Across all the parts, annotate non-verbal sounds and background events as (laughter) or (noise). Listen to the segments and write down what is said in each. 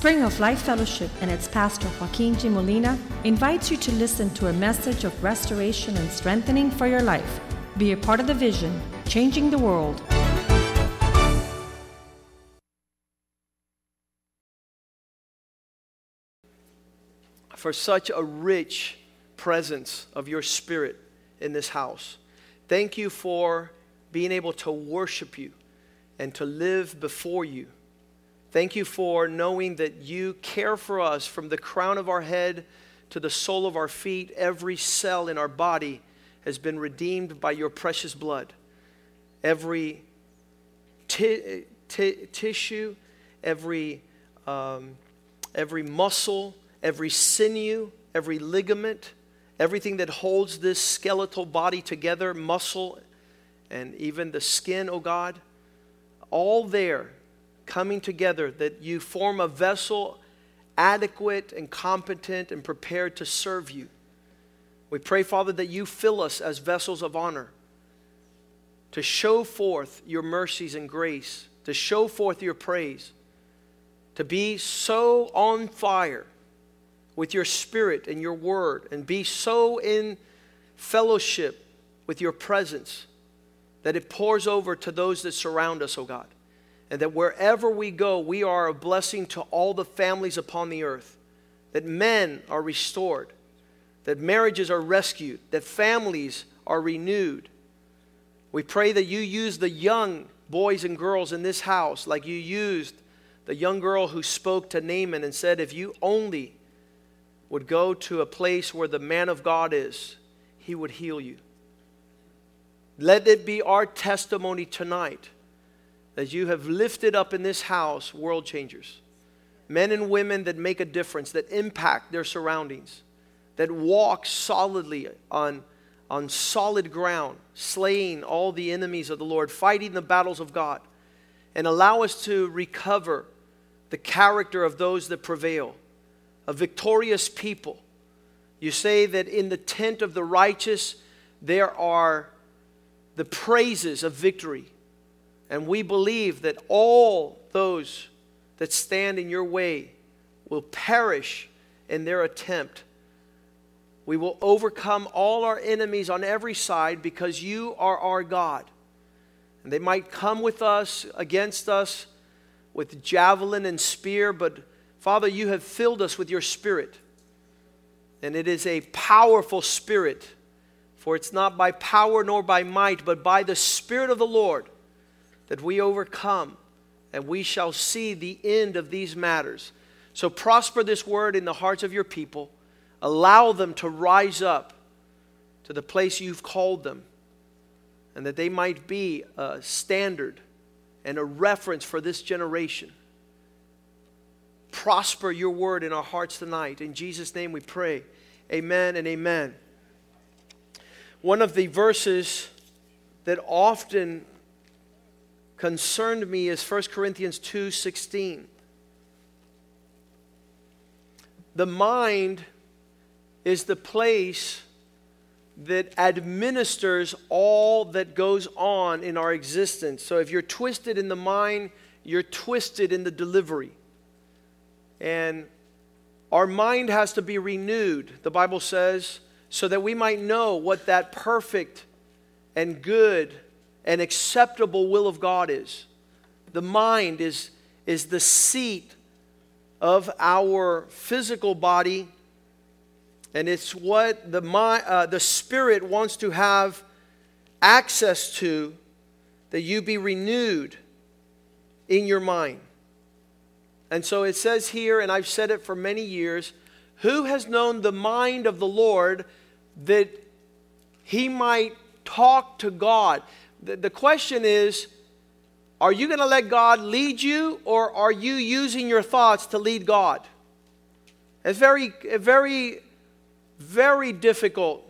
Spring of Life Fellowship and its pastor Joaquin G. Molina invites you to listen to a message of restoration and strengthening for your life. Be a part of the vision, changing the world. For such a rich presence of your spirit in this house. Thank you for being able to worship you and to live before you. Thank you for knowing that you care for us from the crown of our head to the sole of our feet. Every cell in our body has been redeemed by your precious blood. Every t- t- tissue, every, um, every muscle, every sinew, every ligament, everything that holds this skeletal body together, muscle, and even the skin, oh God all there coming together that you form a vessel adequate and competent and prepared to serve you. We pray, Father, that you fill us as vessels of honor to show forth your mercies and grace, to show forth your praise, to be so on fire with your spirit and your word, and be so in fellowship with your presence that it pours over to those that surround us, O oh God. And that wherever we go, we are a blessing to all the families upon the earth. That men are restored, that marriages are rescued, that families are renewed. We pray that you use the young boys and girls in this house like you used the young girl who spoke to Naaman and said, If you only would go to a place where the man of God is, he would heal you. Let it be our testimony tonight that you have lifted up in this house world changers. Men and women that make a difference, that impact their surroundings, that walk solidly on, on solid ground, slaying all the enemies of the Lord, fighting the battles of God, and allow us to recover the character of those that prevail, a victorious people. You say that in the tent of the righteous there are the praises of victory. And we believe that all those that stand in your way will perish in their attempt. We will overcome all our enemies on every side because you are our God. And they might come with us, against us, with javelin and spear, but Father, you have filled us with your spirit. And it is a powerful spirit for it's not by power nor by might, but by the Spirit of the Lord that we overcome, and we shall see the end of these matters. So prosper this word in the hearts of your people. Allow them to rise up to the place you've called them, and that they might be a standard and a reference for this generation. Prosper your word in our hearts tonight. In Jesus' name we pray. Amen and amen. One of the verses that often concerned me is 1 Corinthians 2:16. The mind is the place that administers all that goes on in our existence. So if you're twisted in the mind, you're twisted in the delivery. And our mind has to be renewed. The Bible says so that we might know what that perfect and good and acceptable will of God is. The mind is, is the seat of our physical body, and it's what the, mind, uh, the Spirit wants to have access to, that you be renewed in your mind. And so it says here, and I've said it for many years who has known the mind of the Lord that he might talk to God. The, the question is are you going to let God lead you, or are you using your thoughts to lead God? It's very, very, very difficult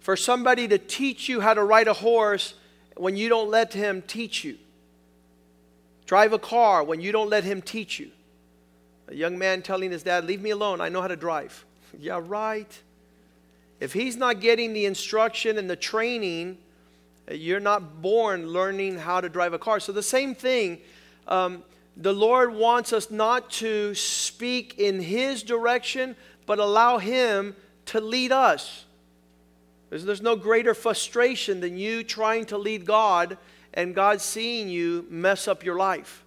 for somebody to teach you how to ride a horse when you don't let him teach you. Drive a car when you don't let him teach you. A young man telling his dad, Leave me alone, I know how to drive. (laughs) yeah, right. If he's not getting the instruction and the training, you're not born learning how to drive a car. So the same thing, um, the Lord wants us not to speak in His direction, but allow Him to lead us. There's, there's no greater frustration than you trying to lead God and God seeing you mess up your life.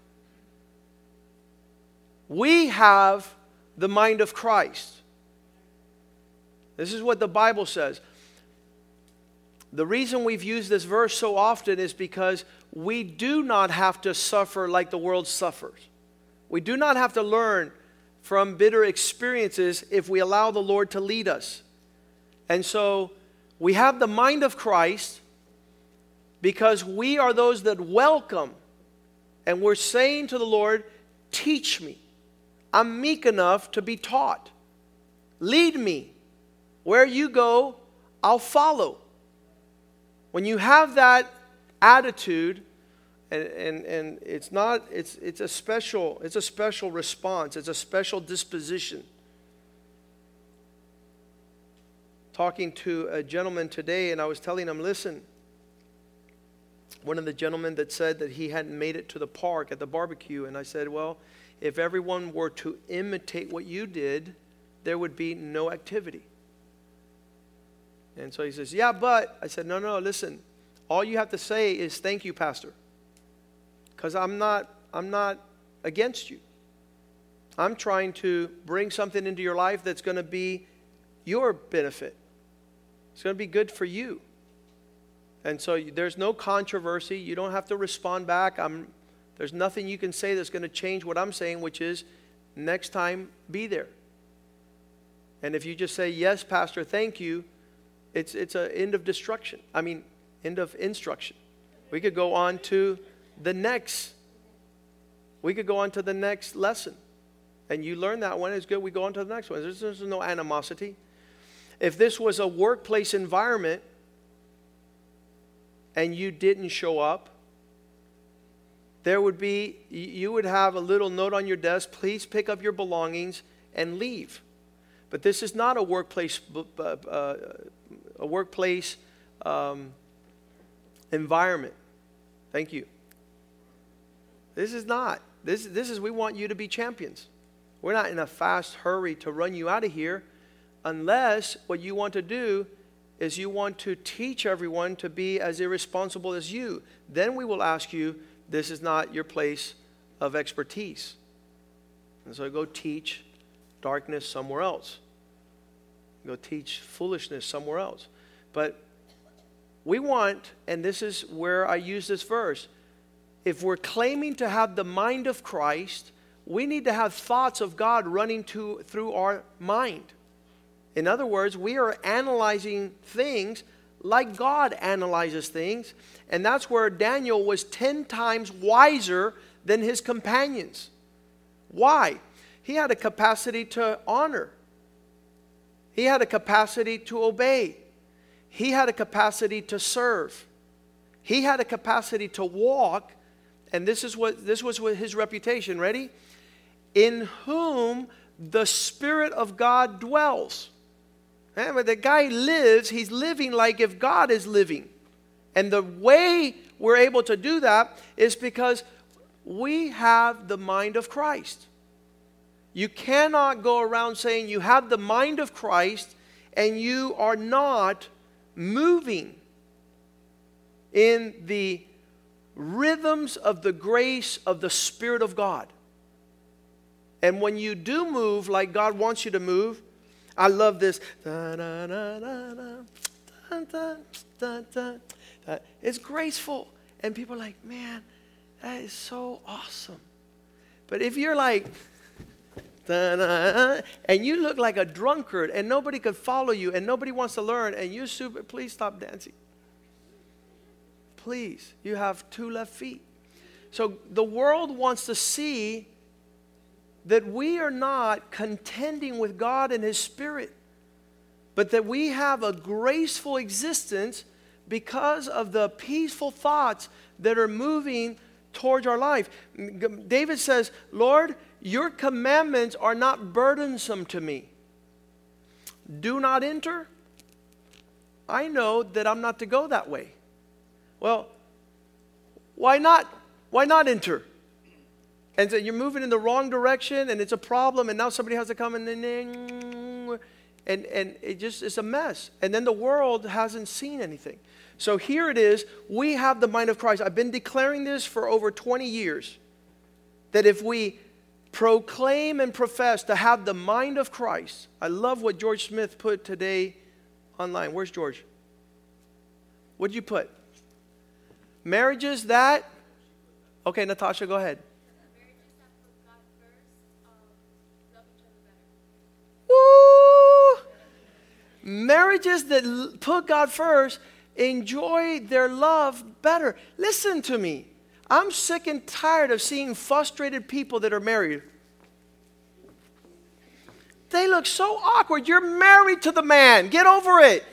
We have the mind of Christ. This is what the Bible says. The reason we've used this verse so often is because we do not have to suffer like the world suffers. We do not have to learn from bitter experiences if we allow the Lord to lead us. And so we have the mind of Christ because we are those that welcome and we're saying to the Lord, Teach me. I'm meek enough to be taught. Lead me. Where you go, I'll follow. When you have that attitude, and, and, and it's not, it's, it's a special, it's a special response, it's a special disposition. Talking to a gentleman today, and I was telling him, listen, one of the gentlemen that said that he hadn't made it to the park at the barbecue, and I said, well, if everyone were to imitate what you did, there would be no activity. And so he says, Yeah, but I said, No, no, listen. All you have to say is thank you, Pastor. Because I'm not, I'm not against you. I'm trying to bring something into your life that's going to be your benefit. It's going to be good for you. And so there's no controversy. You don't have to respond back. I'm, there's nothing you can say that's going to change what I'm saying, which is next time, be there. And if you just say, Yes, Pastor, thank you, it's, it's an end of destruction. I mean, end of instruction. We could go on to the next. We could go on to the next lesson. And you learn that one, it's good. We go on to the next one. There's, there's no animosity. If this was a workplace environment and you didn't show up, there would be, you would have a little note on your desk please pick up your belongings and leave. But this is not a workplace, uh, a workplace um, environment. Thank you. This is not. This, this is, we want you to be champions. We're not in a fast hurry to run you out of here unless what you want to do is you want to teach everyone to be as irresponsible as you. Then we will ask you, this is not your place of expertise. And so go teach darkness somewhere else. Go teach foolishness somewhere else. But we want, and this is where I use this verse, if we're claiming to have the mind of Christ, we need to have thoughts of God running to, through our mind. In other words, we are analyzing things like God analyzes things, and that's where Daniel was 10 times wiser than his companions. Why? He had a capacity to honor, he had a capacity to obey, he had a capacity to serve, he had a capacity to walk and this is what this was with his reputation. Ready? In whom the Spirit of God dwells. And when the guy lives, he's living like if God is living. And the way we're able to do that is because we have the mind of Christ. You cannot go around saying you have the mind of Christ and you are not moving in the rhythms of the grace of the Spirit of God. And when you do move like God wants you to move, I love this. It's graceful. And people are like, man, that is so awesome. But if you're like, and you look like a drunkard and nobody could follow you and nobody wants to learn and you're super, please stop dancing please. You have two left feet. So the world wants to see that we are not contending with God and His Spirit, but that we have a graceful existence because of the peaceful thoughts that are moving towards our life. David says, Lord, your commandments are not burdensome to me. Do not enter. I know that I'm not to go that way. Well, why not? Why not enter? And so you're moving in the wrong direction and it's a problem and now somebody has to come and then and, and it just is a mess. And then the world hasn't seen anything. So here it is. We have the mind of Christ. I've been declaring this for over 20 years that if we proclaim and profess to have the mind of Christ, I love what George Smith put today online. Where's George? What'd you put? Marriages that. Okay, Natasha, go ahead. marriages that put God first enjoy their love better. Listen to me. I'm sick and tired of seeing frustrated people that are married. They look so awkward. You're married to the man. Get over it.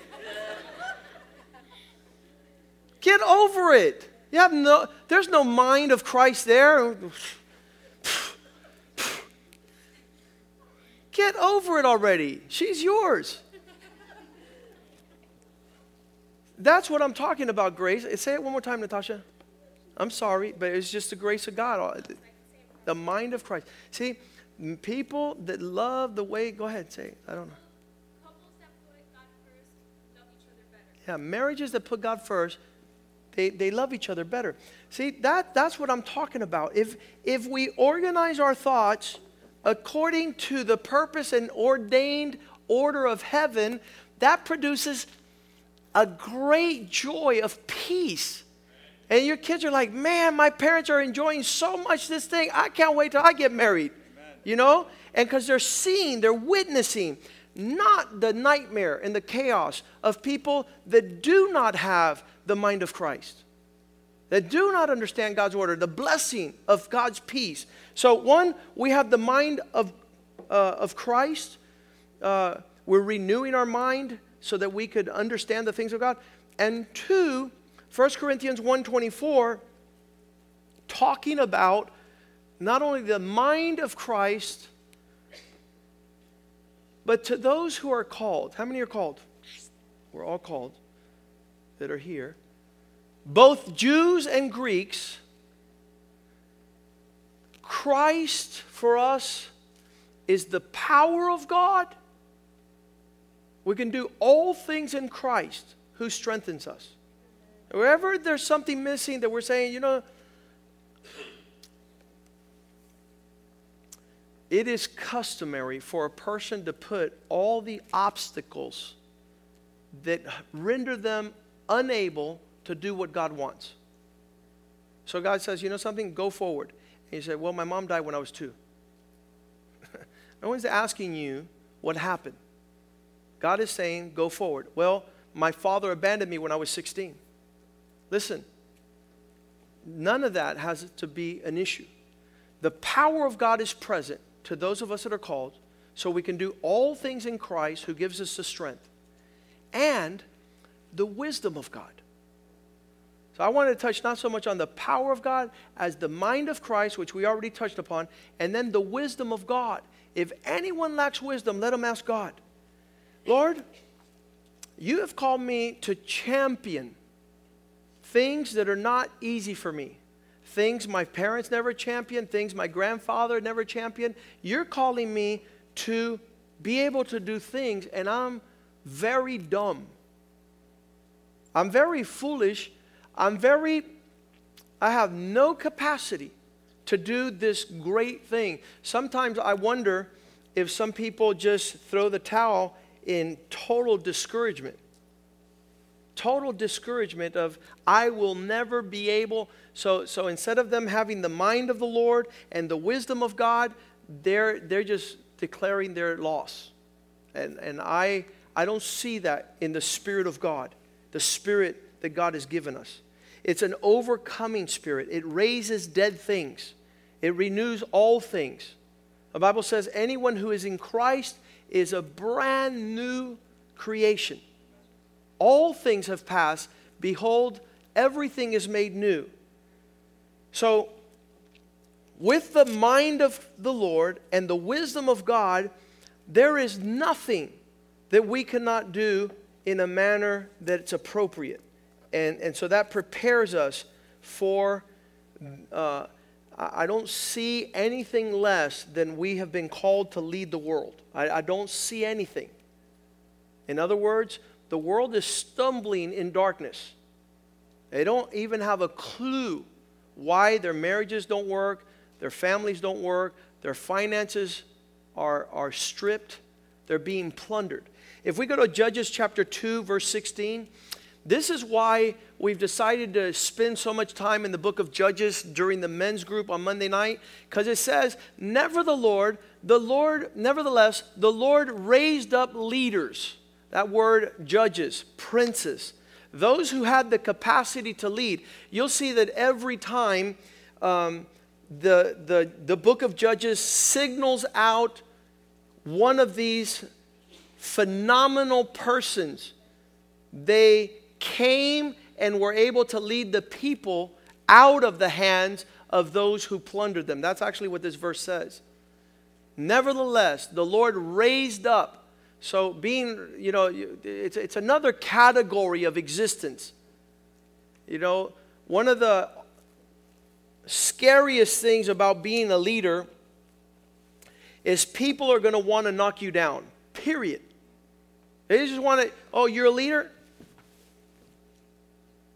Get over it. You have no, there's no mind of Christ there. Get over it already. She's yours. That's what I'm talking about, grace. Say it one more time, Natasha. I'm sorry, but it's just the grace of God. The mind of Christ. See, people that love the way, go ahead, say. I don't know. Yeah, marriages that put God first, they, they love each other better. See, that, that's what I'm talking about. If, if we organize our thoughts according to the purpose and ordained order of heaven, that produces a great joy of peace. And your kids are like, man, my parents are enjoying so much this thing. I can't wait till I get married. Amen. You know? And because they're seeing, they're witnessing, not the nightmare and the chaos of people that do not have the mind of Christ, that do not understand God's order, the blessing of God's peace. So, one, we have the mind of, uh, of Christ. Uh, we're renewing our mind so that we could understand the things of God. And two, 1 Corinthians 1:24 talking about not only the mind of Christ but to those who are called. How many are called? We're all called that are here. Both Jews and Greeks. Christ for us is the power of God we can do all things in Christ who strengthens us. Wherever there's something missing that we're saying, you know, it is customary for a person to put all the obstacles that render them unable to do what God wants. So God says, you know something, go forward. And you say, well, my mom died when I was two. (laughs) no one's asking you what happened. God is saying, go forward. Well, my father abandoned me when I was 16. Listen, none of that has to be an issue. The power of God is present to those of us that are called, so we can do all things in Christ who gives us the strength and the wisdom of God. So I wanted to touch not so much on the power of God as the mind of Christ, which we already touched upon, and then the wisdom of God. If anyone lacks wisdom, let him ask God. Lord, you have called me to champion things that are not easy for me. Things my parents never championed, things my grandfather never championed. You're calling me to be able to do things, and I'm very dumb. I'm very foolish. I'm very, I have no capacity to do this great thing. Sometimes I wonder if some people just throw the towel in total discouragement. Total discouragement of, I will never be able. So, so instead of them having the mind of the Lord and the wisdom of God, they're, they're just declaring their loss. And, and I, I don't see that in the Spirit of God, the Spirit that God has given us. It's an overcoming spirit, it raises dead things, it renews all things. The Bible says, anyone who is in Christ is a brand new creation. All things have passed. Behold, everything is made new. So, with the mind of the Lord and the wisdom of God, there is nothing that we cannot do in a manner that's appropriate. And, and so that prepares us for uh, I don't see anything less than we have been called to lead the world. I, I don't see anything. In other words, the world is stumbling in darkness. They don't even have a clue why their marriages don't work, their families don't work, their finances are, are stripped, they're being plundered. If we go to Judges chapter 2, verse 16, this is why we've decided to spend so much time in the book of Judges during the men's group on Monday night, because it says, Never the Lord, the Lord, nevertheless, the Lord raised up leaders. That word, judges, princes, those who had the capacity to lead. You'll see that every time um, the, the, the book of Judges signals out one of these phenomenal persons. They came and were able to lead the people out of the hands of those who plundered them. That's actually what this verse says. Nevertheless, the Lord raised up. So, being, you know, it's, it's another category of existence. You know, one of the scariest things about being a leader is people are going to want to knock you down, period. They just want to, oh, you're a leader?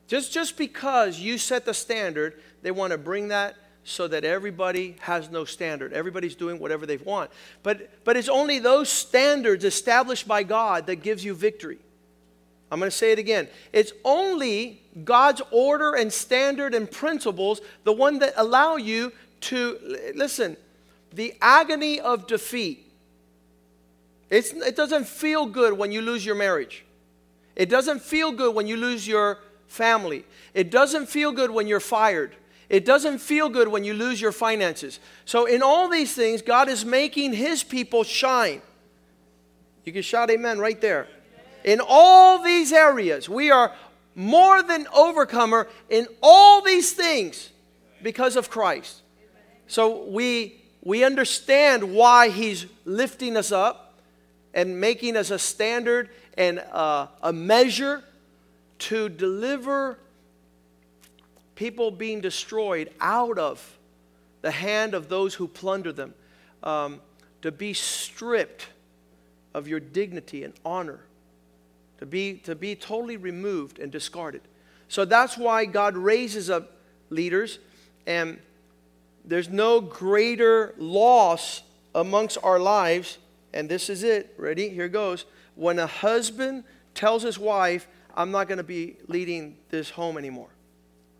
Just, just because you set the standard, they want to bring that so that everybody has no standard. Everybody's doing whatever they want. But, but it's only those standards established by God that gives you victory. I'm going to say it again. It's only God's order and standard and principles, the one that allow you to, listen, the agony of defeat. It's, it doesn't feel good when you lose your marriage. It doesn't feel good when you lose your family. It doesn't feel good when you're fired. It doesn't feel good when you lose your finances. So, in all these things, God is making His people shine. You can shout amen right there. In all these areas, we are more than overcomer in all these things because of Christ. So, we, we understand why He's lifting us up and making us a standard and uh, a measure to deliver people being destroyed out of the hand of those who plunder them, um, to be stripped of your dignity and honor, to be, to be totally removed and discarded. So that's why God raises up leaders, and there's no greater loss amongst our lives. And this is it. Ready? Here goes. When a husband tells his wife, I'm not going to be leading this home anymore.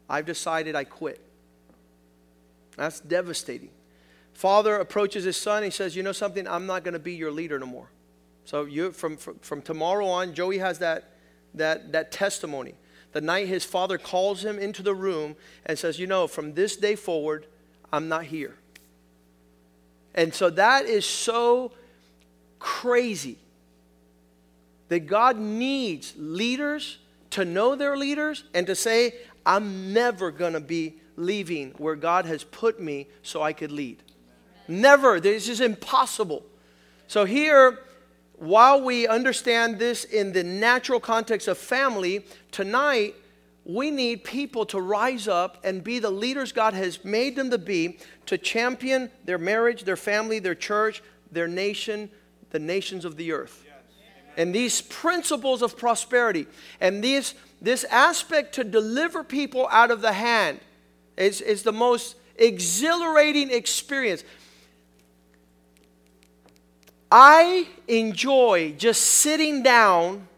I've decided I quit. That's devastating. Father approaches his son. He says, You know something? I'm not going to be your leader no more. So you, from, from, from tomorrow on, Joey has that, that, that testimony. The night his father calls him into the room and says, You know, from this day forward, I'm not here. And so that is so crazy that God needs leaders to know their leaders and to say, I'm never going to be leaving where God has put me so I could lead. Never. This is impossible. So, here, while we understand this in the natural context of family, tonight we need people to rise up and be the leaders God has made them to be to champion their marriage, their family, their church, their nation, the nations of the earth and these principles of prosperity and these, this aspect to deliver people out of the hand is, is the most exhilarating experience. I enjoy just sitting down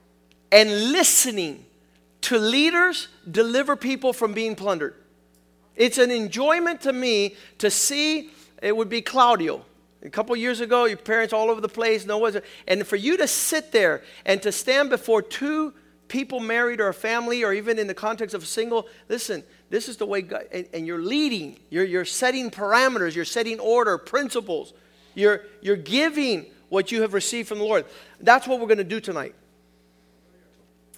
and listening to leaders deliver people from being plundered. It's an enjoyment to me to see, it would be Claudio. A couple years ago, your parents all over the place, no and for you to sit there and to stand before two people married or a family or even in the context of a single, listen, this is the way God, and, and you're leading, you're, you're setting parameters, you're setting order, principles, you're, you're giving what you have received from the Lord. That's what we're going to do tonight.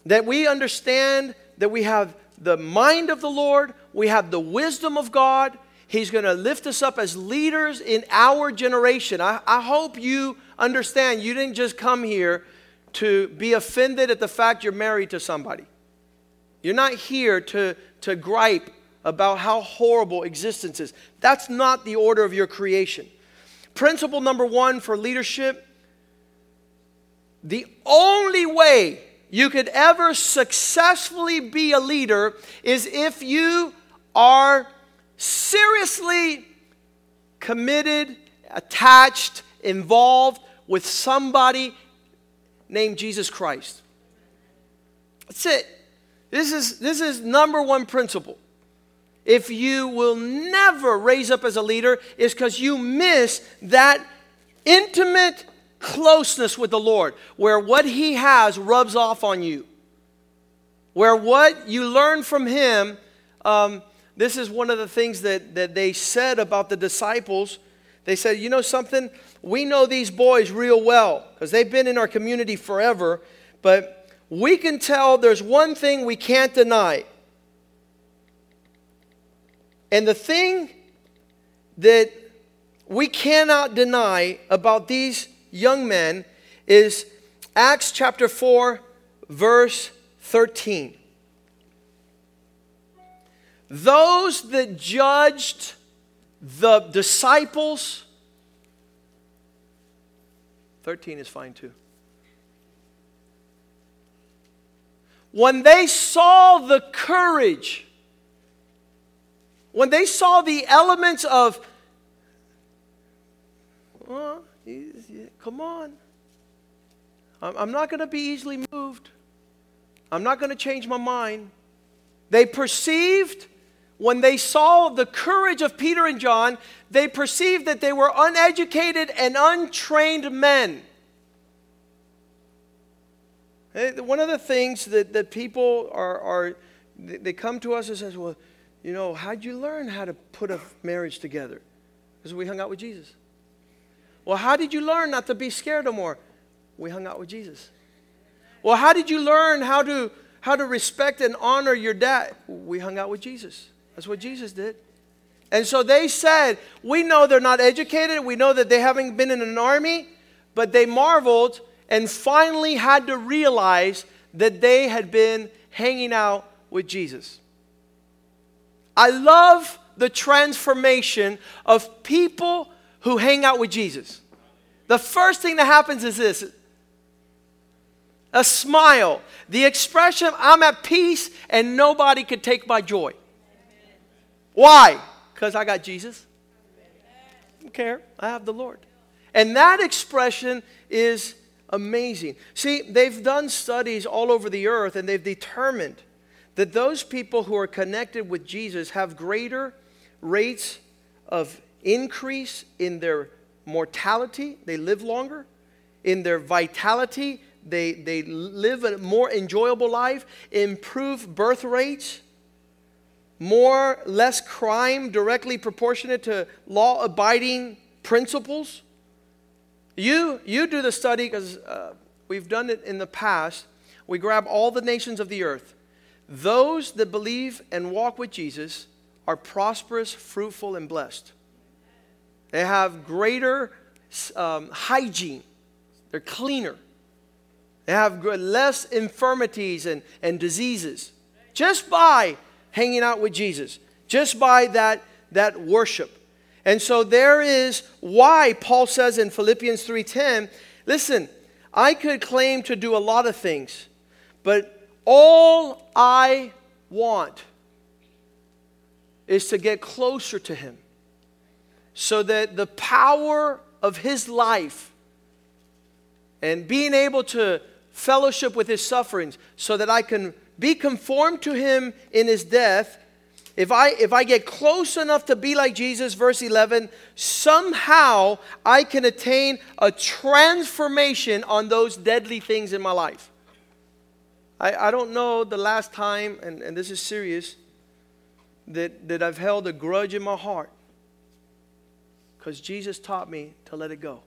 That we understand that we have the mind of the Lord, we have the wisdom of God, He's going to lift us up as leaders in our generation. I, I hope you understand you didn't just come here to be offended at the fact you're married to somebody. You're not here to, to gripe about how horrible existence is. That's not the order of your creation. Principle number one for leadership the only way you could ever successfully be a leader is if you are seriously committed, attached, involved with somebody named Jesus Christ. That's it. This is, this is number one principle. If you will never raise up as a leader, is because you miss that intimate closeness with the Lord, where what He has rubs off on you. Where what you learn from Him, um, this is one of the things that, that they said about the disciples. They said, You know something? We know these boys real well because they've been in our community forever, but we can tell there's one thing we can't deny. And the thing that we cannot deny about these young men is Acts chapter 4, verse 13. Those that judged the disciples, 13 is fine too. When they saw the courage, when they saw the elements of, well, come on, I'm not going to be easily moved. I'm not going to change my mind. They perceived, when they saw the courage of Peter and John, they perceived that they were uneducated and untrained men. One of the things that, that people are, are, they come to us and says, well, you know, how'd you learn how to put a marriage together? Because we hung out with Jesus. Well, how did you learn not to be scared no more? We hung out with Jesus. Well, how did you learn how to how to respect and honor your dad? We hung out with Jesus. That's what Jesus did. And so they said, We know they're not educated. We know that they haven't been in an army, but they marveled and finally had to realize that they had been hanging out with Jesus. I love the transformation of people who hang out with Jesus. The first thing that happens is this a smile, the expression, I'm at peace and nobody can take my joy. Why? Because I got Jesus. I don't care. I have the Lord. And that expression is amazing. See, they've done studies all over the earth and they've determined that those people who are connected with Jesus have greater rates of increase in their mortality, they live longer, in their vitality, they, they live a more enjoyable life, improve birth rates, more less crime directly proportionate to law abiding principles. You, you do the study because uh, we've done it in the past. We grab all the nations of the earth. Those that believe and walk with Jesus are prosperous, fruitful, and blessed. They have greater um, hygiene, they're cleaner. They have less infirmities and, and diseases just by hanging out with Jesus, just by that, that worship. And so there is why Paul says in Philippians 3:10, listen, I could claim to do a lot of things, but all I want is to get closer to him so that the power of his life and being able to fellowship with his sufferings so that I can be conformed to him in his death if I if I get close enough to be like Jesus verse 11 somehow I can attain a transformation on those deadly things in my life I, I don't know the last time and, and this is serious that, that I've held a grudge in my heart because Jesus taught me to let it go.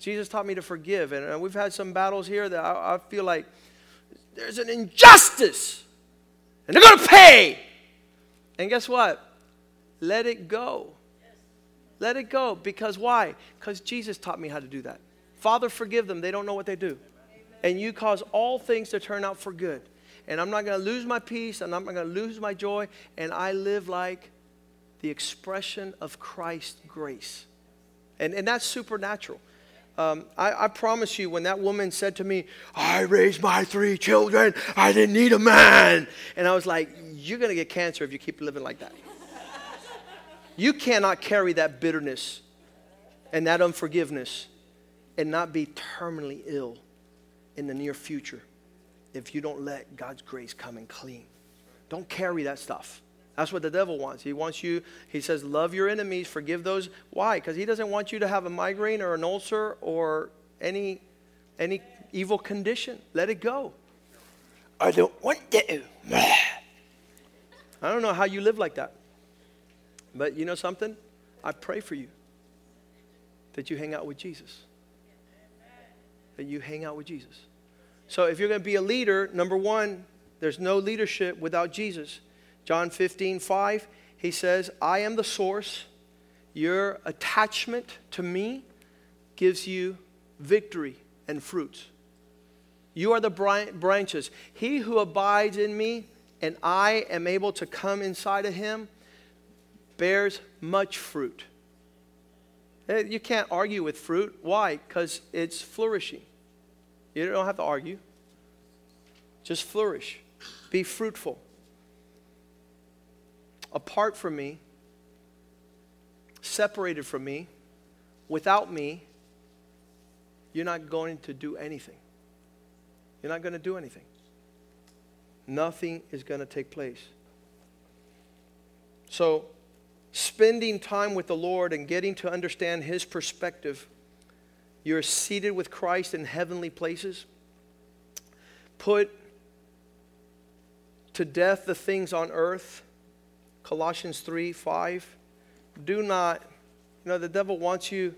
Jesus taught me to forgive. And we've had some battles here that I, I feel like there's an injustice and they're going to pay. And guess what? Let it go. Let it go. Because why? Because Jesus taught me how to do that. Father, forgive them. They don't know what they do. And you cause all things to turn out for good. and I'm not going to lose my peace, and I'm not going to lose my joy, and I live like the expression of Christ's grace. And, and that's supernatural. Um, I, I, promise you, when that woman said to me, I raised my three children, I didn't need a man. And I was like, You're going to get cancer if you keep living like that. you cannot carry that bitterness and that unforgiveness and not be terminally ill in the near future if you don't let God's grace come and clean. Don't carry that stuff. That's what the devil wants. He wants you, he says, love your enemies, forgive those. Why? Because he doesn't want you to have a migraine or an ulcer or any, any evil condition. Let it go. I don't want to. I don't know how you live like that. But you know something? I pray for you that you hang out with Jesus. That you hang out with Jesus. So if you're going to be a leader, number one, there's no leadership without Jesus. John 15, 5, he says, I am the source. Your attachment to me gives you victory and fruits. You are the branches. He who abides in me and I am able to come inside of him bears much fruit. Eh, you can't argue with fruit. Why? Because it's flourishing. You don't have to argue. Just flourish. Be fruitful apart from me, separated from me, without me, you're not going to do anything. You're not going to do anything. Nothing is going to take place. So, spending time with the Lord and getting to understand His perspective, you're seated with Christ in heavenly places. Put to death the things on earth Colossians 3 5. Do not, you know, the devil wants you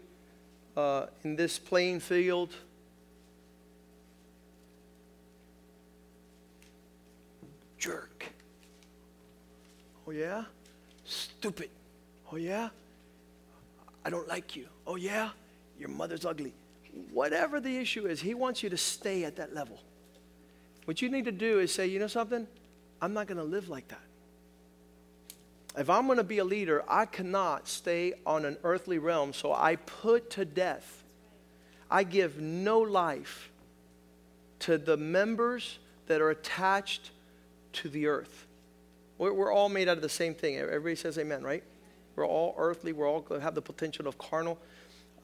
uh, in this playing field. Jerk. Oh, yeah? Stupid. Oh, yeah? I don't like you. Oh, yeah? Your mother's ugly. Whatever the issue is, he wants you to stay at that level. What you need to do is say, you know something? I'm not going to live like that. If I'm going to be a leader, I cannot stay on an earthly realm, so I put to death. I give no life to the members that are attached to the earth. We're, we're all made out of the same thing. Everybody says amen, right? We're all earthly. We're all have the potential of carnal.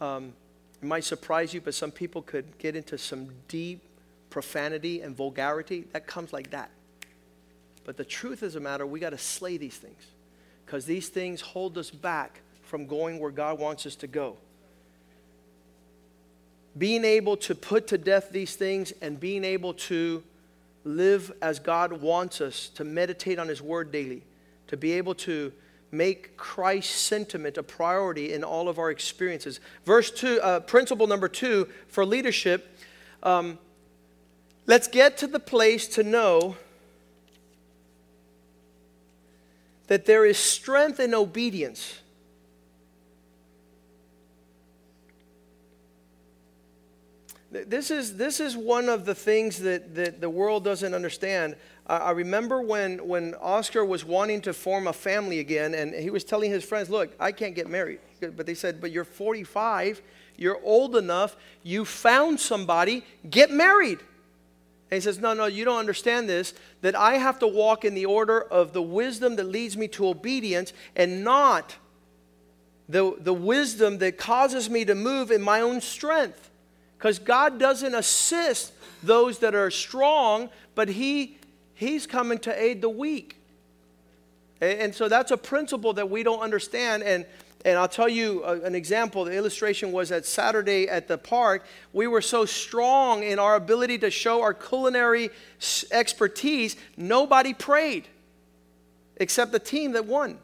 Um, it might surprise you, but some people could get into some deep profanity and vulgarity. That comes like that. But the truth is a matter, we got to slay these things because these things hold us back from going where God wants us to go. Being able to put to death these things and being able to live as God wants us, to meditate on His Word daily, to be able to make Christ's sentiment a priority in all of our experiences. Verse 2, uh, principle number two for leadership um, let's get to the place to know that there is strength in obedience. This is, this is one of the things that, that the world doesn't understand. I, I remember when, when Oscar was wanting to form a family again, and he was telling his friends, Look, I can't get married. But they said, But you're 45, you're old enough, you found somebody, get married. And he says, No, no, you don't understand this. That I have to walk in the order of the wisdom that leads me to obedience and not the, the wisdom that causes me to move in my own strength. Because God doesn't assist those that are strong, but he, He's coming to aid the weak. And, and so that's a principle that we don't understand. And and I'll tell you an example. The illustration was at Saturday at the park. We were so strong in our ability to show our culinary expertise, nobody prayed except the team that won.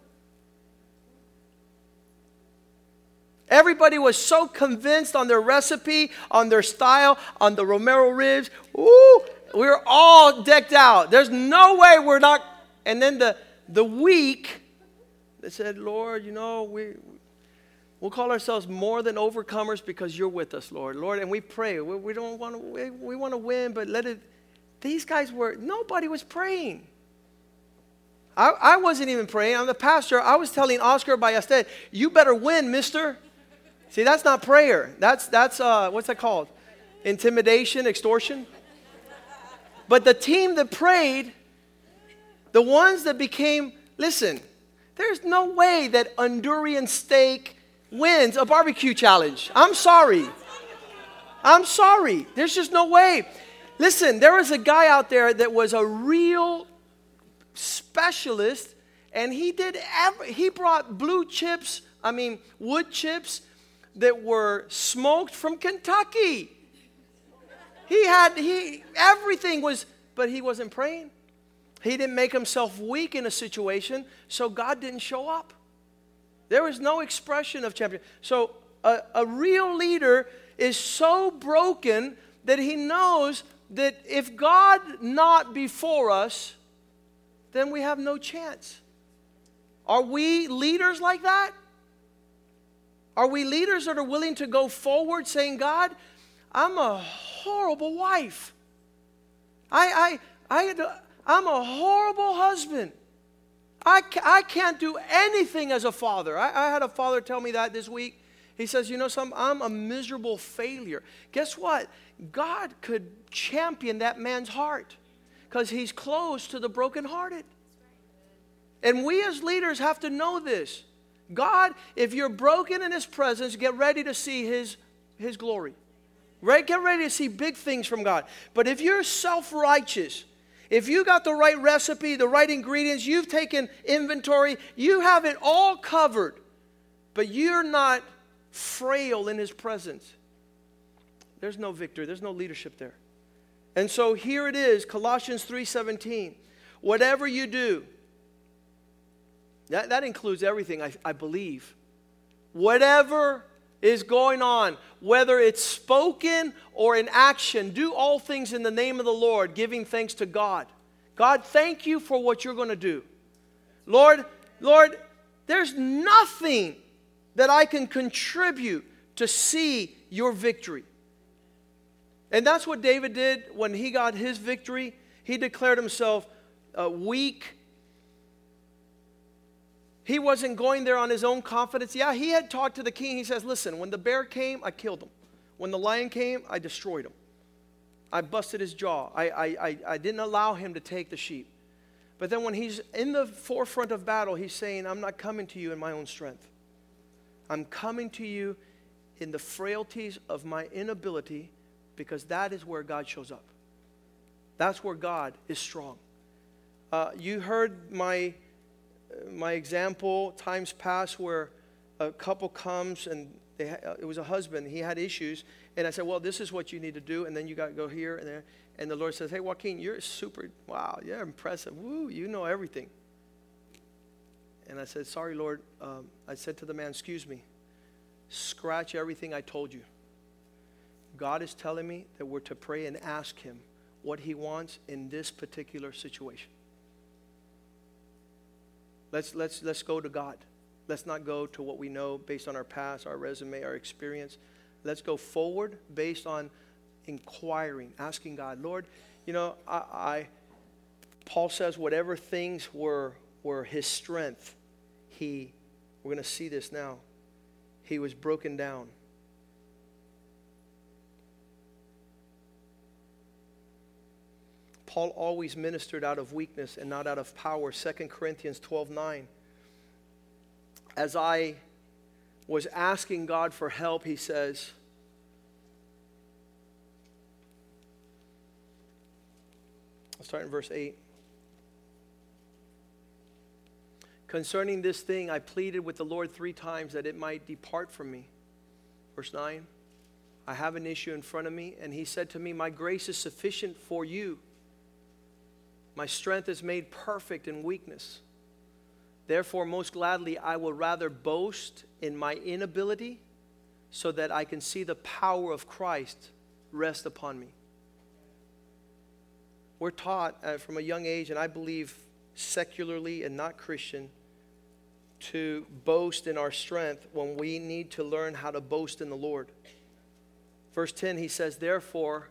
Everybody was so convinced on their recipe, on their style, on the Romero ribs. Ooh, we were all decked out. There's no way we're not. And then the, the weak, they said, Lord, you know, we, we'll call ourselves more than overcomers because you're with us, Lord. Lord, and we pray. We, we don't want to, we, we want to win, but let it, these guys were, nobody was praying. I, I wasn't even praying. I'm the pastor. I was telling Oscar Ballester, you better win, mister. See, that's not prayer. That's, that's uh, what's that called? Intimidation, extortion. But the team that prayed, the ones that became, listen, there's no way that Honduran steak wins a barbecue challenge. I'm sorry. I'm sorry. There's just no way. Listen, there was a guy out there that was a real specialist, and he did every, he brought blue chips, I mean wood chips that were smoked from Kentucky. He had he everything was, but he wasn't praying. He didn't make himself weak in a situation, so God didn't show up. There was no expression of champion. So a, a real leader is so broken that he knows that if God not before us, then we have no chance. Are we leaders like that? Are we leaders that are willing to go forward saying, God, I'm a horrible wife. I, I, I, I'm a horrible husband. I, I can't do anything as a father. I, I had a father tell me that this week. He says, You know, I'm a miserable failure. Guess what? God could champion that man's heart because he's close to the brokenhearted. And we as leaders have to know this. God, if you're broken in his presence, get ready to see his, his glory. Right? Get ready to see big things from God. But if you're self righteous, if you got the right recipe, the right ingredients, you've taken inventory, you have it all covered, but you're not frail in his presence, there's no victory, there's no leadership there. And so here it is, Colossians 3:17. Whatever you do, that, that includes everything, I, I believe. Whatever is going on, whether it's spoken or in action, do all things in the name of the Lord, giving thanks to God. God, thank you for what you're going to do. Lord, Lord, there's nothing that I can contribute to see your victory. And that's what David did when he got his victory. He declared himself uh, weak he wasn't going there on his own confidence. Yeah, he had talked to the king. He says, Listen, when the bear came, I killed him. When the lion came, I destroyed him. I busted his jaw. I, I, I, I didn't allow him to take the sheep. But then when he's in the forefront of battle, he's saying, I'm not coming to you in my own strength. I'm coming to you in the frailties of my inability because that is where God shows up. That's where God is strong. Uh, you heard my my example, times past where a couple comes and ha- uh, it was a husband, he had issues, and I said, Well, this is what you need to do, and then you got to go here and there. And the Lord says, Hey, Joaquin, you're super, wow, you're impressive. Woo, you know everything. And I said, Sorry, Lord. Um, I said to the man, Excuse me, scratch everything I told you. God is telling me that we're to pray and ask Him what He wants in this particular situation. Let's, let's, let's go to God. Let's not go to what we know based on our past, our resume, our experience. Let's go forward based on inquiring, asking God, Lord, you know, I, I Paul says, whatever things were, were his strength, he, we're going to see this now, he was broken down. Paul always ministered out of weakness and not out of power. 2 Corinthians 12 9. As I was asking God for help, he says, I'll start in verse 8. Concerning this thing, I pleaded with the Lord three times that it might depart from me. Verse 9. I have an issue in front of me, and he said to me, My grace is sufficient for you my strength is made perfect in weakness. Therefore, most gladly, I will rather boast in my inability so that I can see the power of Christ rest upon me. We're taught uh, from a young age, and I believe secularly and not Christian, to boast in our strength when we need to learn how to boast in the Lord. Verse 10, he says, Therefore,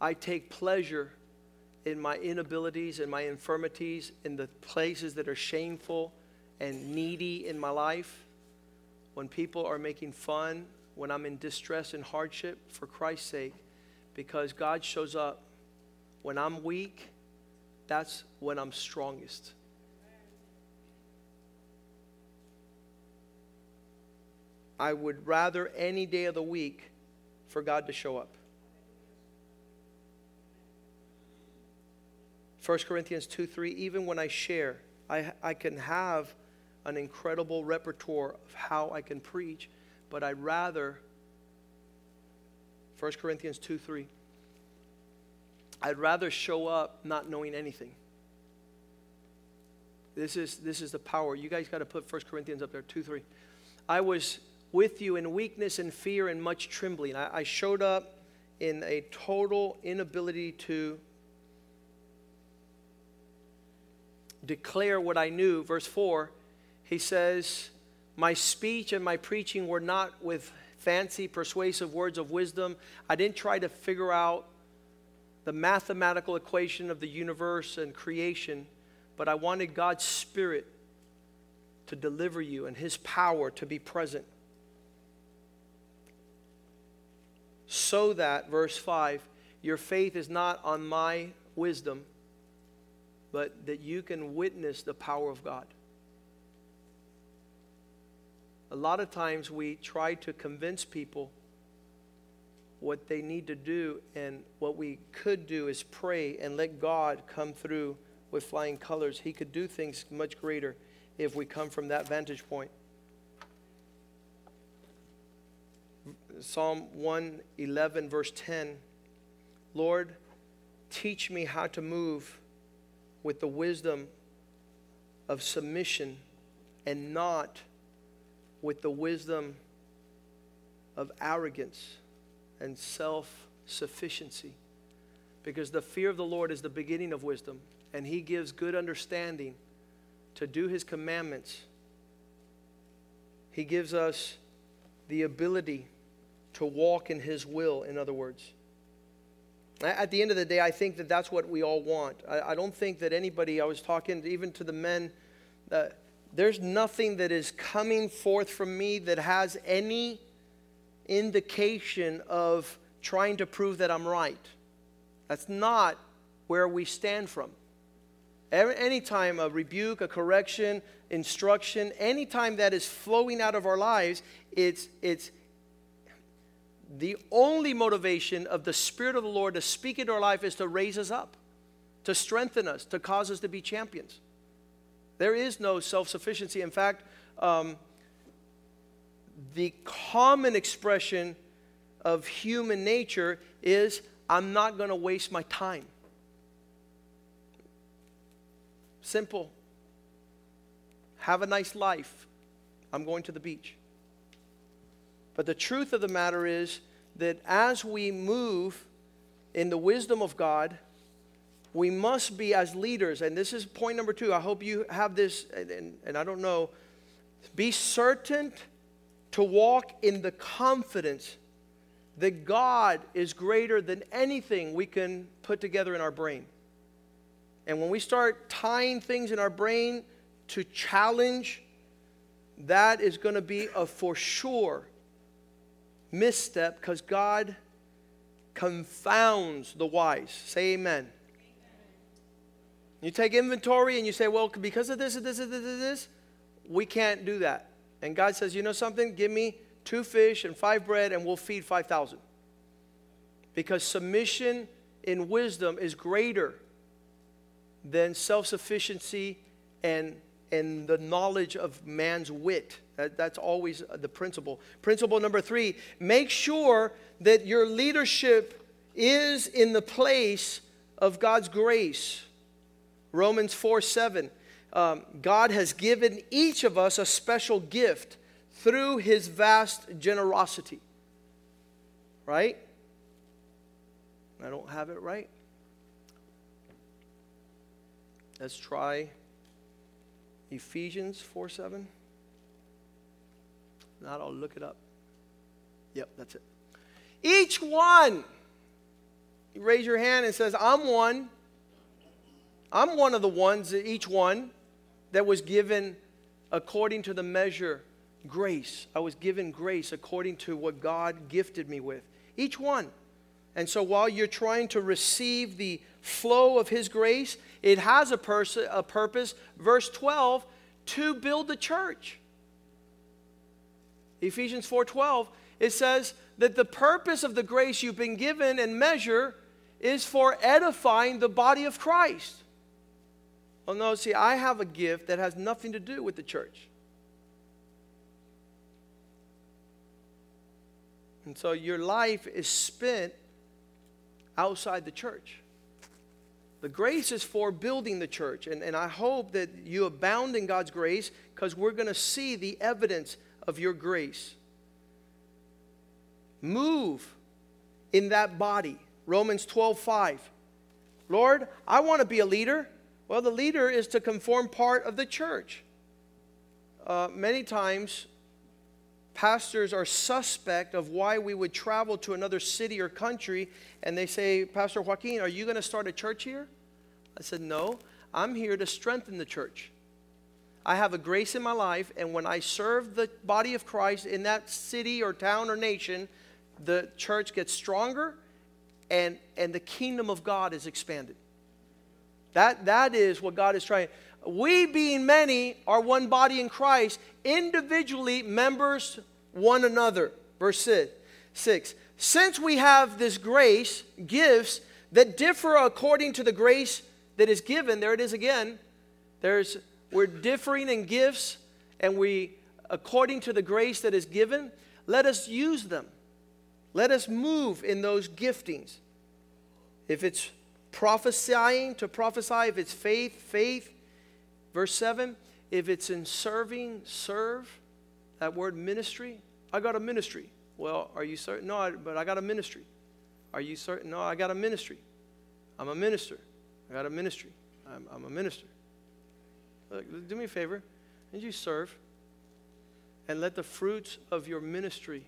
I take pleasure in my inabilities and my infirmities, in the places that are shameful and needy in my life. When people are making fun, when I'm in distress and hardship, for Christ's sake, because God shows up. When I'm weak, that's when I'm strongest. I would rather any day of the week for God to show up. 1 Corinthians 2 3, even when I share, I, I can have an incredible repertoire of how I can preach, but I'd rather, 1 Corinthians 2 3, I'd rather show up not knowing anything. This is, this is the power. You guys got to put 1 Corinthians up there, 2 3. I was with you in weakness and fear and much trembling. I, I showed up in a total inability to declare what I knew. Verse 4, he says, My speech and my preaching were not with fancy, persuasive words of wisdom. I didn't try to figure out the mathematical equation of the universe and creation, but I wanted God's Spirit to deliver you and His power to be present. so that, verse 5, your faith is not on my wisdom, but that you can witness the power of God. A lot of times we try to convince people what they need to do, and what we could do is pray and let God come through with flying colors. He could do things much greater if we come from that vantage point. Psalm 111, verse 10 Lord, teach me how to move with the wisdom of submission and not with the wisdom of arrogance and self sufficiency. Because the fear of the Lord is the beginning of wisdom, and He gives good understanding to do His commandments. He gives us the ability to walk in His will, in other words. At the end of the day, I think that that's what we all want. I, I don't think that anybody, I was talking even to the men, uh, there's nothing that is coming forth from me that has any indication of trying to prove that I'm right. That's not where we stand from. Anytime a rebuke, a correction, instruction, anytime that is flowing out of our lives, it's, it's, the only motivation of the Spirit of the Lord to speak into our life is to raise us up, to strengthen us, to cause us to be champions. There is no self sufficiency. In fact, um, the common expression of human nature is I'm not going to waste my time. Simple. Have a nice life. I'm going to the beach. But the truth of the matter is that as we move in the wisdom of God, we must be as leaders, and this is point number two. I hope you have this, and, and, and I don't know. Be certain to walk in the confidence that God is greater than anything we can put together in our brain. And when we start tying things in our brain to challenge, that is going to be a for sure misstep because God confounds the wise. Say amen. You take inventory and you say, well, because of this and this and this and this, we can't do that. And God says, you know something? Give me two fish and five bread and we'll feed 5,000. Because submission in wisdom is greater than self sufficiency and, and the knowledge of man's wit. That, that's always the principle. Principle number three make sure that your leadership is in the place of God's grace. Romans 4 7. Um, God has given each of us a special gift through his vast generosity. Right? I don't have it right. Let's try Ephesians 4 7. Not, I'll look it up. Yep, that's it. Each one you raise your hand and says, I'm one. I'm one of the ones, each one, that was given according to the measure grace. I was given grace according to what God gifted me with. Each one. And so while you're trying to receive the flow of His grace, it has a, pers- a purpose, verse 12, to build the church. Ephesians 4:12 it says that the purpose of the grace you've been given and measure is for edifying the body of Christ. Well, no, see, I have a gift that has nothing to do with the church. And so your life is spent outside the church. The grace is for building the church. And, and I hope that you abound in God's grace because we're going to see the evidence of your grace. Move in that body. Romans 12 5. Lord, I want to be a leader. Well, the leader is to conform part of the church. Uh, many times, pastors are suspect of why we would travel to another city or country and they say pastor joaquin are you going to start a church here? I said no i'm here to strengthen the church. I have a grace in my life and when i serve the body of christ in that city or town or nation the church gets stronger and and the kingdom of god is expanded. That that is what god is trying we being many are one body in Christ, individually members one another. Verse 6. Since we have this grace, gifts that differ according to the grace that is given, there it is again. There's we're differing in gifts and we according to the grace that is given, let us use them. Let us move in those giftings. If it's prophesying, to prophesy, if it's faith, faith, Verse 7 if it's in serving, serve. That word ministry, I got a ministry. Well, are you certain? No, I, but I got a ministry. Are you certain? No, I got a ministry. I'm a minister. I got a ministry. I'm, I'm a minister. Look, do me a favor. And you serve. And let the fruits of your ministry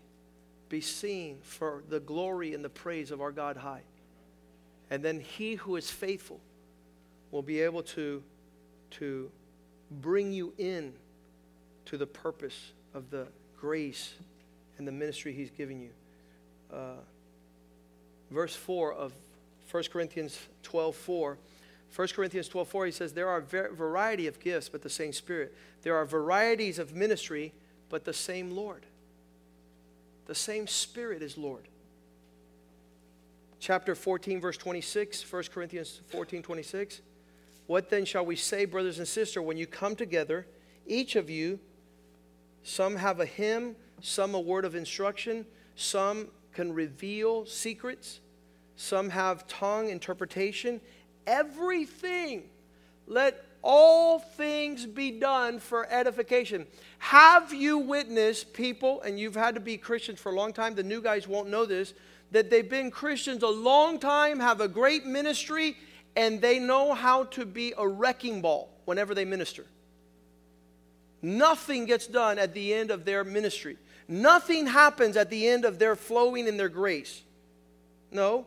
be seen for the glory and the praise of our God high. And then he who is faithful will be able to to bring you in to the purpose of the grace and the ministry he's giving you. Uh, verse 4 of 1 Corinthians 12 4. 1 Corinthians 12 4, he says, There are a variety of gifts, but the same Spirit. There are varieties of ministry, but the same Lord. The same Spirit is Lord. Chapter 14, verse 26, 1 Corinthians 14 26. What then shall we say, brothers and sisters, when you come together, each of you, some have a hymn, some a word of instruction, some can reveal secrets, some have tongue interpretation. Everything, let all things be done for edification. Have you witnessed people, and you've had to be Christians for a long time, the new guys won't know this, that they've been Christians a long time, have a great ministry, and they know how to be a wrecking ball whenever they minister. Nothing gets done at the end of their ministry. Nothing happens at the end of their flowing in their grace. No.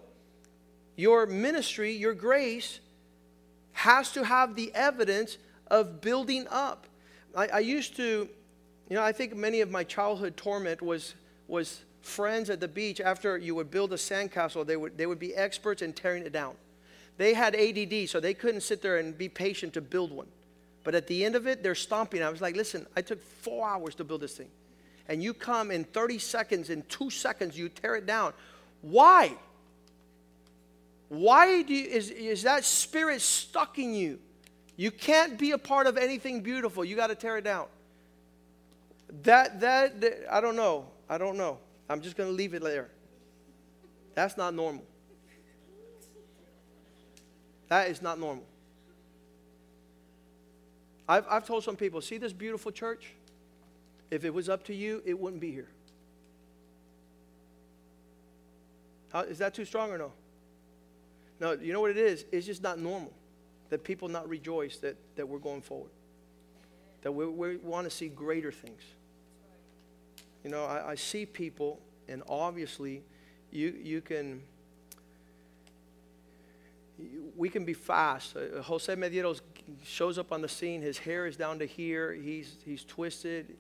Your ministry, your grace, has to have the evidence of building up. I, I used to, you know, I think many of my childhood torment was, was friends at the beach. After you would build a sandcastle, they would, they would be experts in tearing it down. They had ADD, so they couldn't sit there and be patient to build one. But at the end of it, they're stomping. I was like, listen, I took four hours to build this thing. And you come in 30 seconds, in two seconds, you tear it down. Why? Why do you, is, is that spirit stuck in you? You can't be a part of anything beautiful. You got to tear it down. That, that, that, I don't know. I don't know. I'm just going to leave it there. That's not normal. That is not normal. I've, I've told some people, see this beautiful church? If it was up to you, it wouldn't be here. How, is that too strong or no? No, you know what it is? It's just not normal that people not rejoice that, that we're going forward. That we, we want to see greater things. You know, I, I see people, and obviously, you, you can we can be fast. Uh, Jose Medeiros shows up on the scene. His hair is down to here. He's, he's twisted.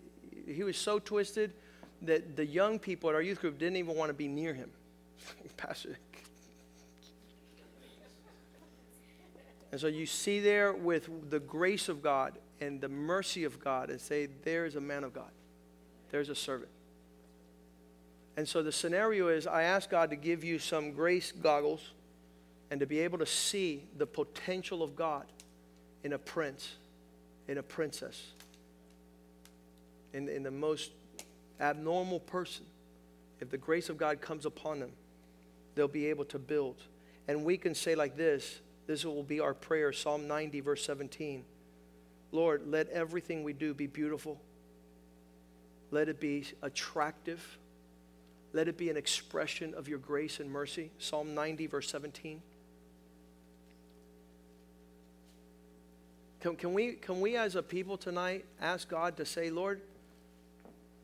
He was so twisted that the young people at our youth group didn't even want to be near him. (laughs) Pastor. And so you see there with the grace of God and the mercy of God and say, there's a man of God, there's a servant. And so the scenario is I ask God to give you some grace goggles and to be able to see the potential of God in a prince, in a princess, in, in the most abnormal person. If the grace of God comes upon them, they'll be able to build. And we can say like this this will be our prayer Psalm 90, verse 17. Lord, let everything we do be beautiful. Let it be attractive. Let it be an expression of your grace and mercy. Psalm 90, verse 17. Can, can, we, can we, as a people tonight, ask God to say, Lord,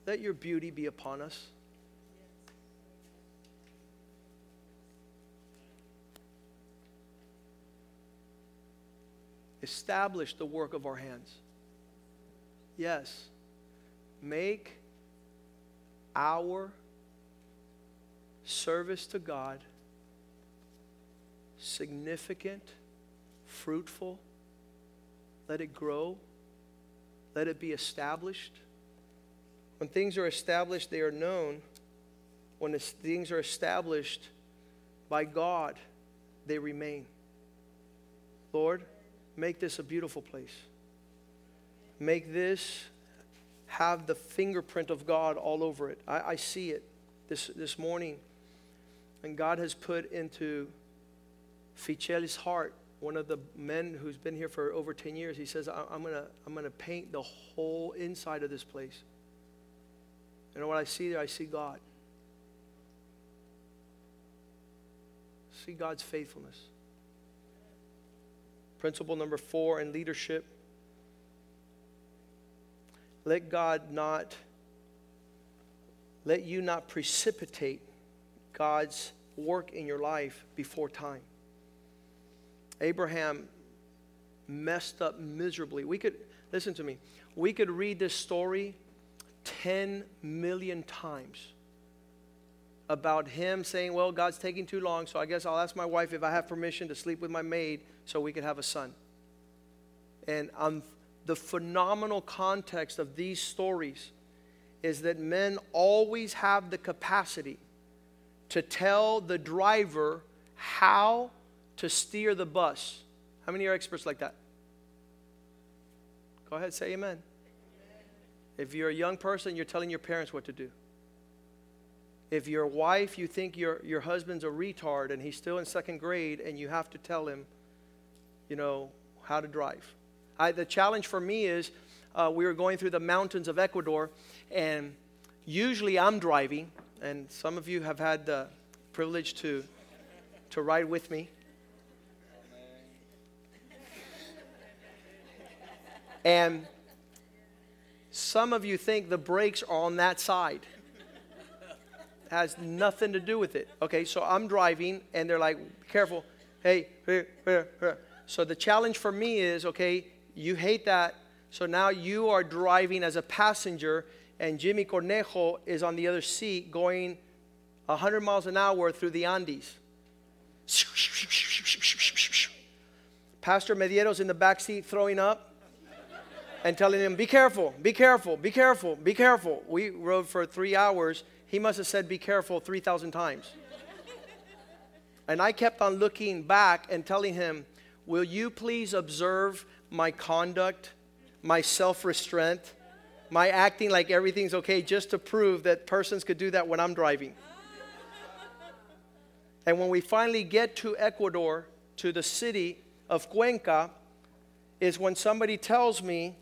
let your beauty be upon us? Establish the work of our hands. Yes. Make our service to God significant, fruitful. Let it grow. Let it be established. When things are established, they are known. When things are established by God, they remain. Lord, make this a beautiful place. Make this have the fingerprint of God all over it. I, I see it this, this morning. And God has put into Fichel's heart, one of the men who's been here for over 10 years, he says, I'm going to I'm to paint the whole inside of this place. And what I see there, I see God. See God's faithfulness. Principle number four in leadership let God not, let you not precipitate God's work in your life before time. Abraham messed up miserably. We could, listen to me, we could read this story 10 million times about him saying, Well, God's taking too long, so I guess I'll ask my wife if I have permission to sleep with my maid so we could have a son. And um, the phenomenal context of these stories is that men always have the capacity to tell the driver how to steer the bus. How many are experts like that? Go ahead, say amen. If you're a young person, you're telling your parents what to do. If you're a wife, you think your, your husband's a retard and he's still in second grade and you have to tell him you know, how to drive. I, the challenge for me is uh, we were going through the mountains of Ecuador, and usually I'm driving, and some of you have had the privilege to, to ride with me. And some of you think the brakes are on that side. has nothing to do with it. Okay, so I'm driving, and they're like, careful. Hey. So the challenge for me is okay, you hate that. So now you are driving as a passenger, and Jimmy Cornejo is on the other seat going 100 miles an hour through the Andes. Pastor Medeiros in the back seat throwing up and telling him, Be careful, be careful, be careful, be careful. We rode for three hours. He must have said, Be careful 3,000 times. And I kept on looking back and telling him, Will you please observe my conduct, my self restraint, my acting like everything's okay just to prove that persons could do that when I'm driving? And when we finally get to Ecuador, to the city of Cuenca, is when somebody tells me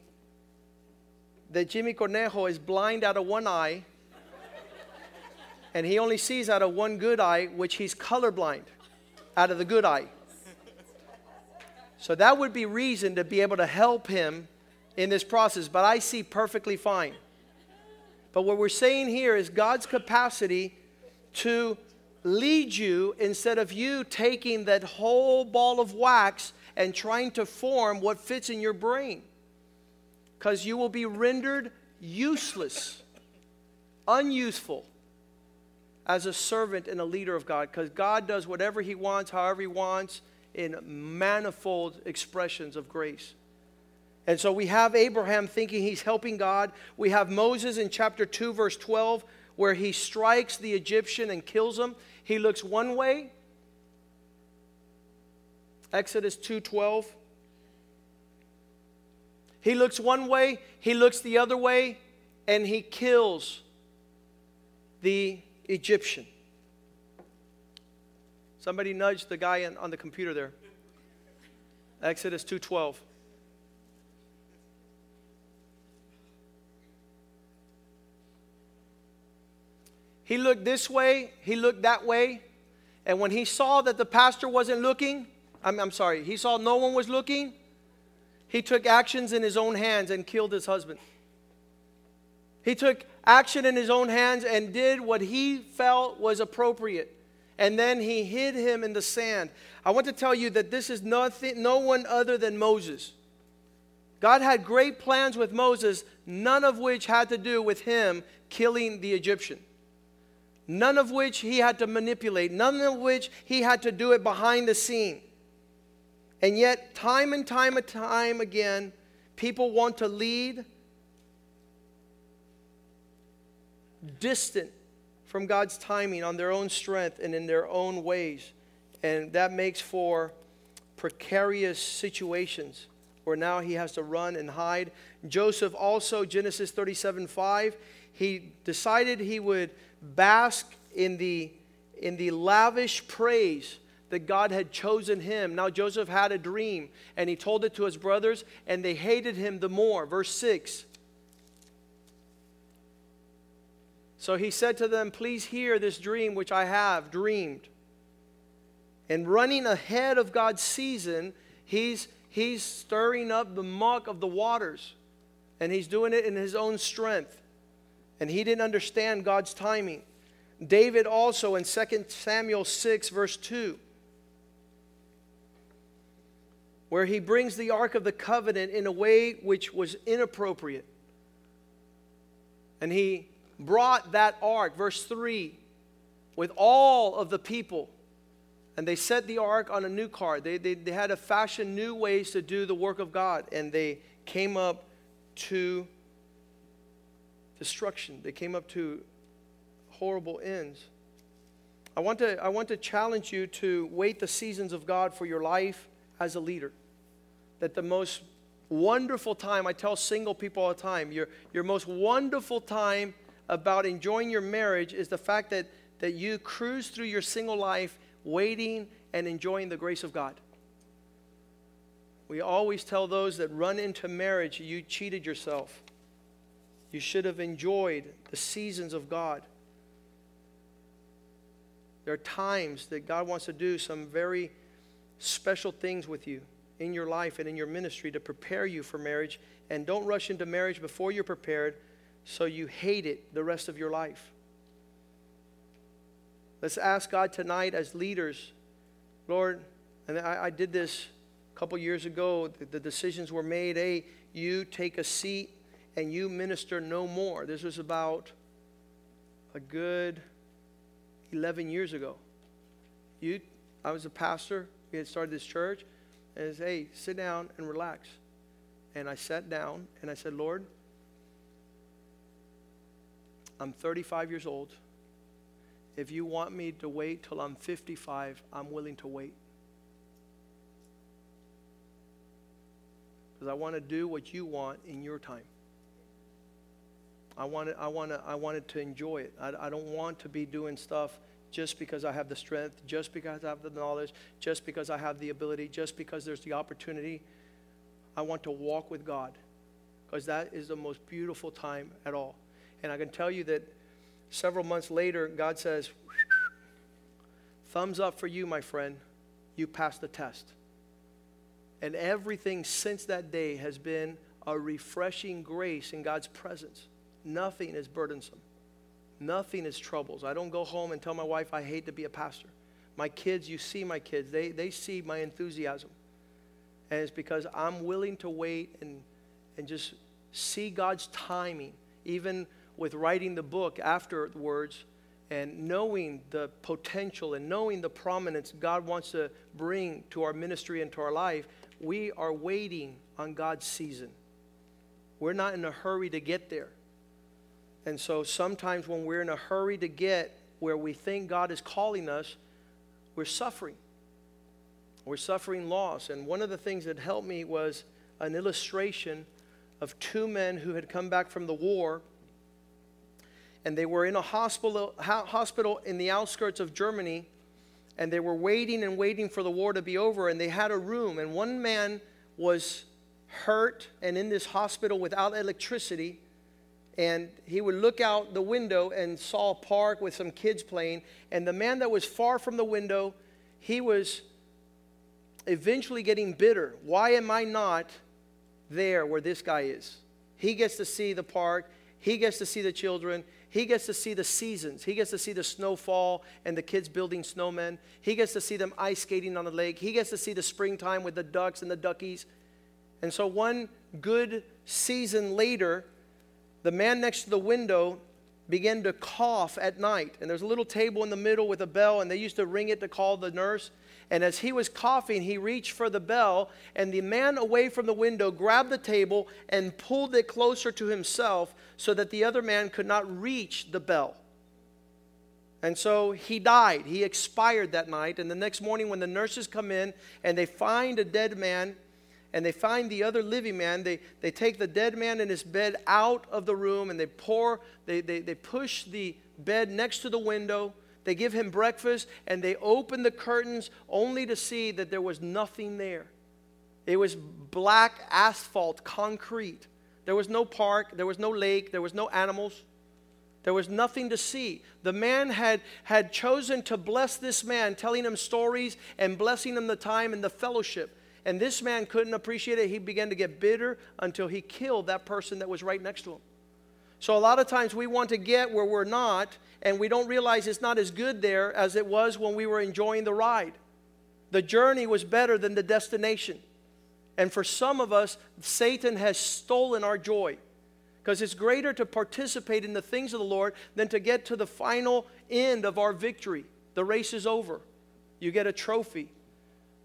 that Jimmy Cornejo is blind out of one eye and he only sees out of one good eye, which he's colorblind out of the good eye. So that would be reason to be able to help him in this process, but I see perfectly fine. But what we're saying here is God's capacity to lead you instead of you taking that whole ball of wax and trying to form what fits in your brain. Because you will be rendered useless, unuseful as a servant and a leader of God. Because God does whatever He wants, however He wants, in manifold expressions of grace. And so we have Abraham thinking he's helping God. We have Moses in chapter 2, verse 12, where he strikes the Egyptian and kills him. He looks one way. Exodus 2:12. He looks one way, he looks the other way, and he kills the Egyptian. Somebody nudged the guy on the computer there. Exodus 2:12. He looked this way, he looked that way, and when he saw that the pastor wasn't looking, I'm, I'm sorry, he saw no one was looking, he took actions in his own hands and killed his husband. He took action in his own hands and did what he felt was appropriate. And then he hid him in the sand. I want to tell you that this is nothing, no one other than Moses. God had great plans with Moses, none of which had to do with him killing the Egyptian none of which he had to manipulate, none of which he had to do it behind the scene. And yet, time and time and time again, people want to lead distant from God's timing on their own strength and in their own ways. And that makes for precarious situations where now he has to run and hide. Joseph also, Genesis 37 5, he decided he would bask in the, in the lavish praise that God had chosen him. Now Joseph had a dream and he told it to his brothers and they hated him the more. Verse 6. So he said to them, Please hear this dream which I have dreamed. And running ahead of God's season, he's, he's stirring up the muck of the waters. And he's doing it in his own strength and he didn't understand God's timing. David also in 2 Samuel 6, verse 2, where he brings the Ark of the Covenant in a way which was inappropriate. And he brought that ark, verse 3, with all of the people. And they set the ark on a new cart. They, they, they had to fashion new ways to do the work of God. And they came up to destruction. They came up to horrible ends. I want to, I want to challenge you to wait the seasons of God for your life as a leader. That the most wonderful time, I tell single people all the time, your, your most wonderful time about enjoying your marriage is the fact that, that you cruise through your single life waiting and enjoying the grace of God. We always tell those that run into marriage, you cheated yourself. You should have enjoyed the seasons of God. There are times that God wants to do some very special things with you in your life and in your ministry to prepare you for marriage. And don't rush into marriage before you're prepared so you hate it the rest of your life. Let's ask God tonight as leaders, Lord, and I, I did this a couple years ago. The, the decisions were made. Hey, you take a seat and you minister no more. This was about a good 11 years ago. You, I was a pastor. We had started this church. I hey, sit down and relax. And I sat down and I said, Lord, I'm 35 years old. If you want me to wait till I'm 55, I'm willing to wait. Because I want to do what you want in your time. I wanted, I, wanted, I wanted to enjoy it. I, I don't want to be doing stuff just because I have the strength, just because I have the knowledge, just because I have the ability, just because there's the opportunity. I want to walk with God because that is the most beautiful time at all. And I can tell you that several months later, God says, Thumbs up for you, my friend. You passed the test. And everything since that day has been a refreshing grace in God's presence. Nothing is burdensome. Nothing is troubles. I don't go home and tell my wife I hate to be a pastor. My kids, you see my kids, they, they see my enthusiasm. And it's because I'm willing to wait and, and just see God's timing, even with writing the book afterwards and knowing the potential and knowing the prominence God wants to bring to our ministry and to our life. We are waiting on God's season. We're not in a hurry to get there. And so sometimes when we're in a hurry to get where we think God is calling us, we're suffering. We're suffering loss. And one of the things that helped me was an illustration of two men who had come back from the war. And they were in a hospital, hospital in the outskirts of Germany. And they were waiting and waiting for the war to be over. And they had a room. And one man was hurt and in this hospital without electricity and he would look out the window and saw a park with some kids playing. And the man that was far from the window, he was eventually getting bitter. Why am I not there where this guy is? He gets to see the park, he gets to see the children, he gets to see the seasons. He gets to see the snowfall and the kids building snowmen. He gets to see them ice skating on the lake. He gets to see the springtime with the ducks and the duckies. And so, one good season later, the man next to the window began to cough at night. And there's a little table in the middle with a bell, and they used to ring it to call the nurse. And as he was coughing, he reached for the bell, and the man away from the window grabbed the table and pulled it closer to himself so that the other man could not reach the bell. And so he died. He expired that night. And the next morning, when the nurses come in and they find a dead man, and they find the other living man. They, they take the dead man in his bed out of the room and they pour, they, they, they push the bed next to the window. They give him breakfast and they open the curtains only to see that there was nothing there. It was black asphalt, concrete. There was no park, there was no lake, there was no animals. There was nothing to see. The man had, had chosen to bless this man, telling him stories and blessing him the time and the fellowship. And this man couldn't appreciate it. He began to get bitter until he killed that person that was right next to him. So, a lot of times we want to get where we're not, and we don't realize it's not as good there as it was when we were enjoying the ride. The journey was better than the destination. And for some of us, Satan has stolen our joy because it's greater to participate in the things of the Lord than to get to the final end of our victory. The race is over, you get a trophy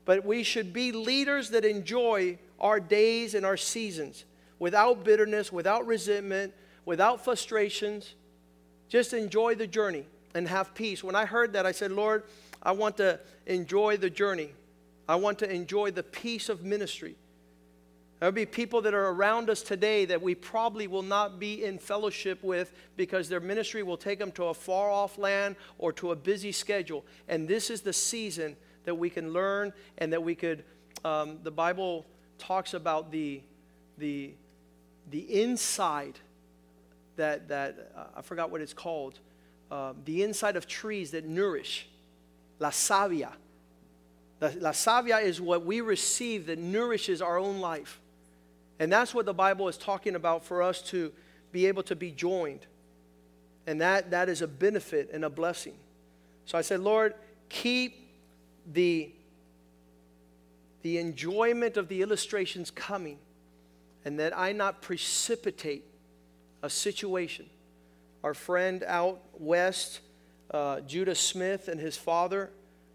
but we should be leaders that enjoy our days and our seasons without bitterness, without resentment, without frustrations. Just enjoy the journey and have peace. When I heard that, I said, Lord, I want to enjoy the journey. I want to enjoy the peace of ministry. There'll be people that are around us today that we probably will not be in fellowship with because their ministry will take them to a far off land or to a busy schedule. And this is the season that we can learn and that we could. Um, the Bible talks about the, the, the inside that, that uh, I forgot what it's called, uh, the inside of trees that nourish, la savia. The, la savia is what we receive that nourishes our own life. And that's what the Bible is talking about for us to be able to be joined. And that, that is a benefit and a blessing. So I said, Lord, keep the, the enjoyment of the illustrations coming and that I not precipitate a situation. Our friend out west, uh, Judah Smith and his father,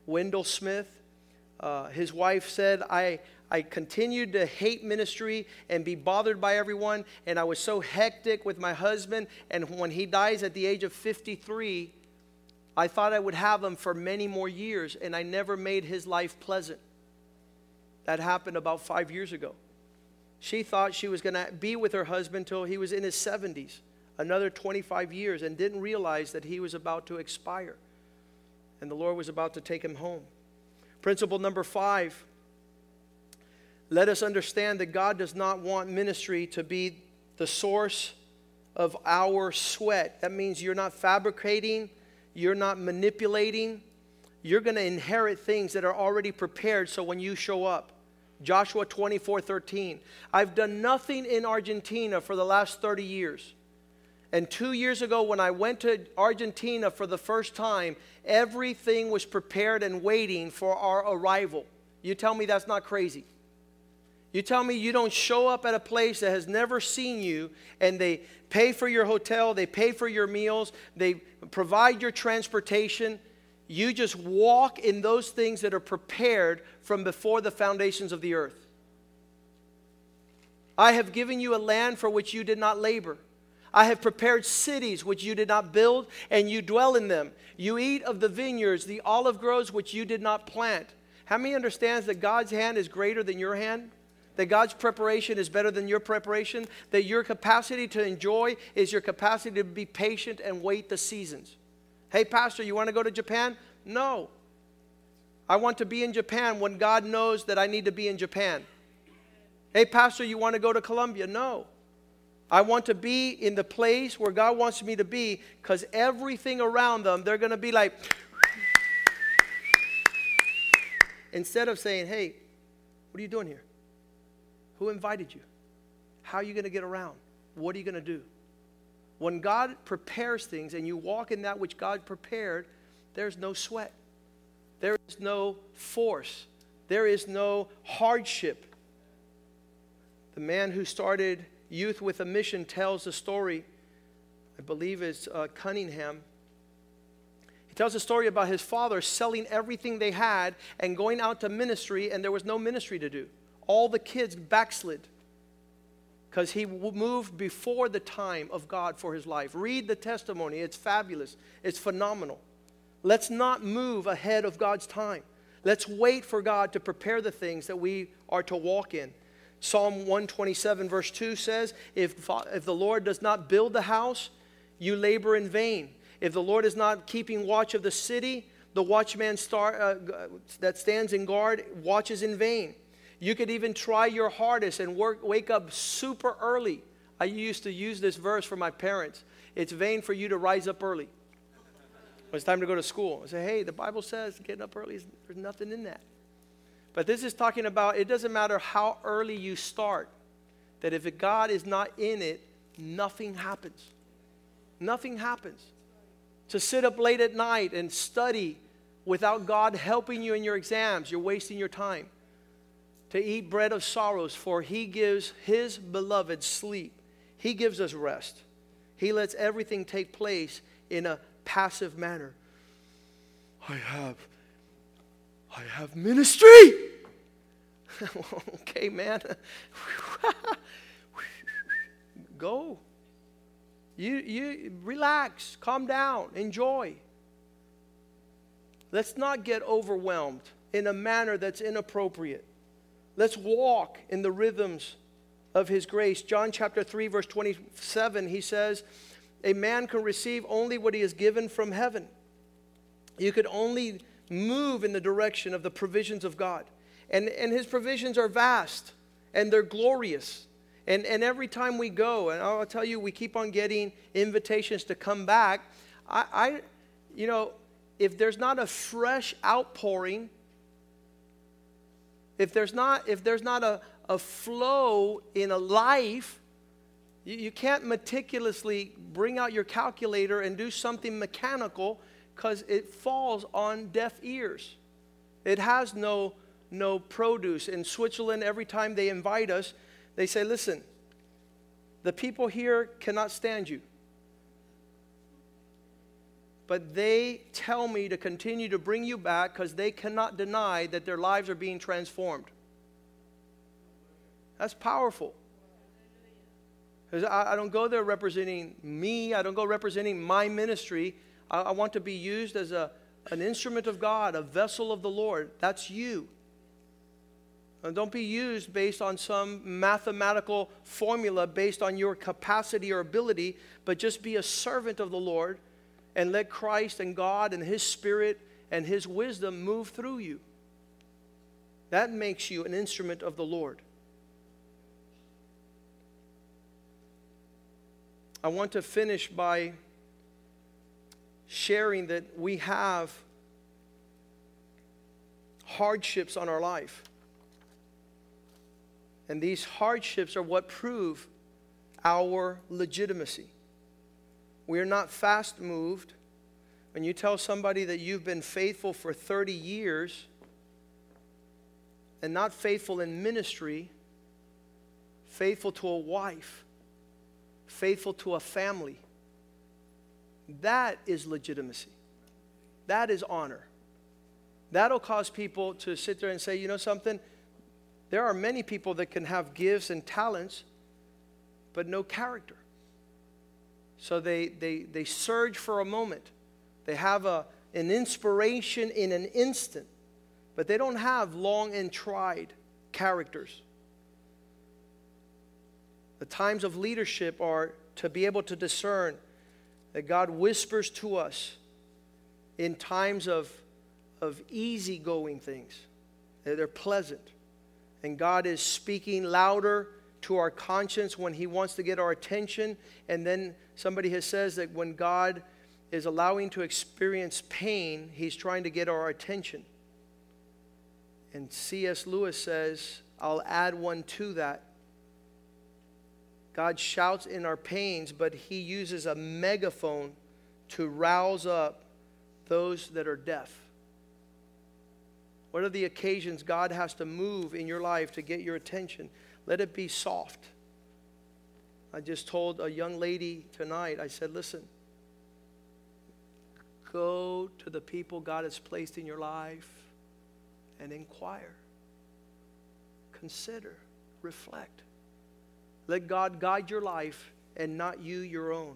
Wendell Smith, uh, his wife said, I, I continued to hate ministry and be bothered by everyone, and I was so hectic with my husband. And when he dies at the age of 53, I thought I would have him for many more years, and I never made his life pleasant. That happened about five years ago. She thought she was going to be with her husband till he was in his 70s, another 25 years, and didn't realize that he was about to expire. And the Lord was about to take him home. Principle number five let us understand that God does not want ministry to be the source of our sweat. That means you're not fabricating you're not manipulating. You're going to inherit things that are already prepared so when you show up. Joshua 24 13. I've done nothing in Argentina for the last 30 years. And two years ago, when I went to Argentina for the first time, everything was prepared and waiting for our arrival. You tell me that's not crazy. You tell me you don't show up at a place that has never seen you and they pay for your hotel, they pay for your meals, they provide your transportation. You just walk in those things that are prepared from before the foundations of the earth. I have given you a land for which you did not labor. I have prepared cities which you did not build, and you dwell in them. You eat of the vineyards, the olive groves which you did not plant. How many understands that God's hand is greater than your hand? That God's preparation is better than your preparation? That your capacity to enjoy is your capacity to be patient and wait the seasons. Hey, Pastor, you want to go to Japan? No. I want to be in Japan when God knows that I need to be in Japan. Hey, Pastor, you want to go to Colombia? No. I want to be in the place where God wants me to be because everything around them, they're going to be like, (laughs) instead of saying, hey, what are you doing here? Who invited you? How are you going to get around? What are you going to do? When God prepares things and you walk in that which God prepared, there's no sweat, there is no force, there is no hardship. The man who started Youth with a Mission tells the story, I believe it's uh, Cunningham. He tells a story about his father selling everything they had and going out to ministry, and there was no ministry to do. All the kids backslid because he moved before the time of God for his life. Read the testimony, it's fabulous, it's phenomenal. Let's not move ahead of God's time. Let's wait for God to prepare the things that we are to walk in. Psalm 127, verse 2 says, if, if the Lord does not build the house, you labor in vain. If the Lord is not keeping watch of the city, the watchman star, uh, that stands in guard watches in vain. You could even try your hardest and work, wake up super early. I used to use this verse for my parents. It's vain for you to rise up early. When it's time to go to school. I say, hey, the Bible says getting up early, there's nothing in that. But this is talking about it doesn't matter how early you start, that if God is not in it, nothing happens. Nothing happens. To sit up late at night and study without God helping you in your exams, you're wasting your time. To eat bread of sorrows, for He gives His beloved sleep. He gives us rest. He lets everything take place in a passive manner. I have I have ministry. (laughs) okay, man. (laughs) Go. You, you relax, calm down, enjoy. Let's not get overwhelmed in a manner that's inappropriate. Let's walk in the rhythms of His grace. John chapter 3, verse 27, he says, A man can receive only what he is given from heaven. You could only move in the direction of the provisions of God. And, and his provisions are vast and they're glorious. And, and every time we go, and I'll tell you, we keep on getting invitations to come back. I, I you know, if there's not a fresh outpouring, if there's not, if there's not a, a flow in a life, you, you can't meticulously bring out your calculator and do something mechanical because it falls on deaf ears. It has no, no produce. In Switzerland, every time they invite us, they say, listen, the people here cannot stand you. But they tell me to continue to bring you back because they cannot deny that their lives are being transformed. That's powerful. Because I, I don't go there representing me, I don't go representing my ministry. I, I want to be used as a, an instrument of God, a vessel of the Lord. That's you. And don't be used based on some mathematical formula based on your capacity or ability, but just be a servant of the Lord and let Christ and God and His Spirit and His wisdom move through you. That makes you an instrument of the Lord. I want to finish by sharing that we have hardships on our life. And these hardships are what prove our legitimacy. We're not fast moved. When you tell somebody that you've been faithful for 30 years and not faithful in ministry, faithful to a wife, faithful to a family, that is legitimacy. That is honor. That'll cause people to sit there and say, you know something? There are many people that can have gifts and talents, but no character. So they, they, they surge for a moment. They have a, an inspiration in an instant, but they don't have long and tried characters. The times of leadership are to be able to discern that God whispers to us in times of, of easygoing things, that they're pleasant. And God is speaking louder to our conscience when He wants to get our attention. And then somebody has says that when God is allowing to experience pain, He's trying to get our attention. And C.S. Lewis says, I'll add one to that. God shouts in our pains, but He uses a megaphone to rouse up those that are deaf. What are the occasions God has to move in your life to get your attention? Let it be soft. I just told a young lady tonight, I said, listen, go to the people God has placed in your life and inquire, consider, reflect. Let God guide your life and not you your own.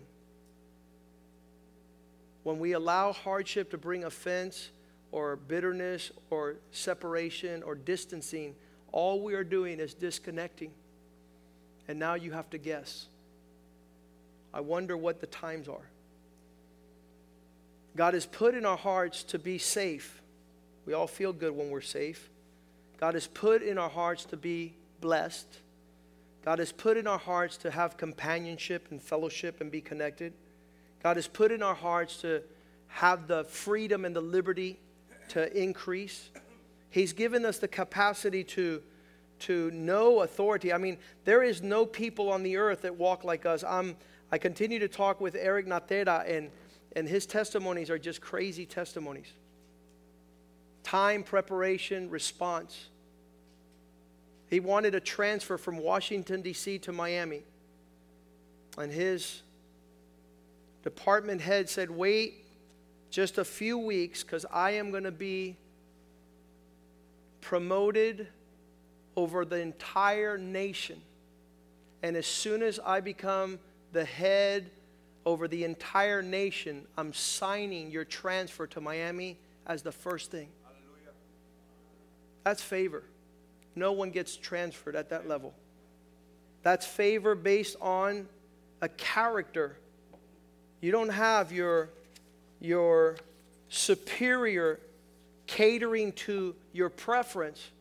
When we allow hardship to bring offense, or bitterness or separation or distancing, all we are doing is disconnecting. And now you have to guess. I wonder what the times are. God has put in our hearts to be safe. We all feel good when we're safe. God has put in our hearts to be blessed. God has put in our hearts to have companionship and fellowship and be connected. God has put in our hearts to have the freedom and the liberty to increase. He's given us the capacity to, to no authority. I mean, there is no people on the earth that walk like us. I'm, I continue to talk with Eric Natera, and, and his testimonies are just crazy testimonies. Time, preparation, response. He wanted a transfer from Washington, D.C. to Miami. And his department head said, Wait just a few weeks because I am going to be promoted over the entire nation. And as soon as I become the head over the entire nation, I'm signing your transfer to Miami as the first thing. Hallelujah. That's favor. No one gets transferred at that level. That's favor based on a character. You don't have your your superior catering to your preference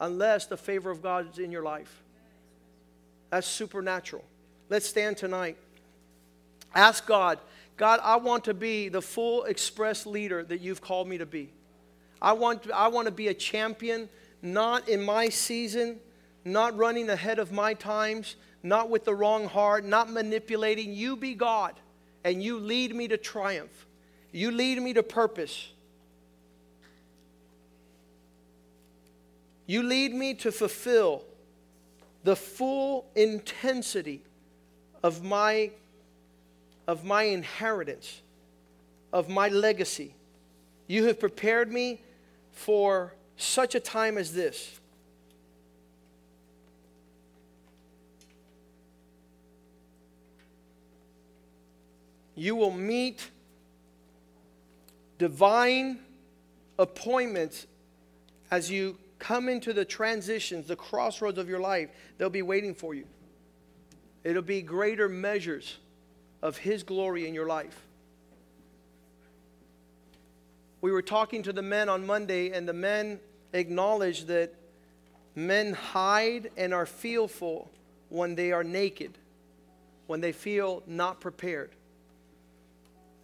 unless the favor of God is in your life. That's supernatural. Let's stand tonight. Ask God, God, I want to be the full express leader that you've called me to be. I want, I want to be a champion, not in my season, not running ahead of my times, not with the wrong heart, not manipulating. You be God, and you lead me to triumph. You lead me to purpose. You lead me to fulfill the full intensity of my, of my inheritance, of my legacy. You have prepared me for such a time as this. You will meet divine appointments as you come into the transitions, the crossroads of your life, they'll be waiting for you. It'll be greater measures of His glory in your life. We were talking to the men on Monday, and the men acknowledged that men hide and are fearful when they are naked, when they feel not prepared.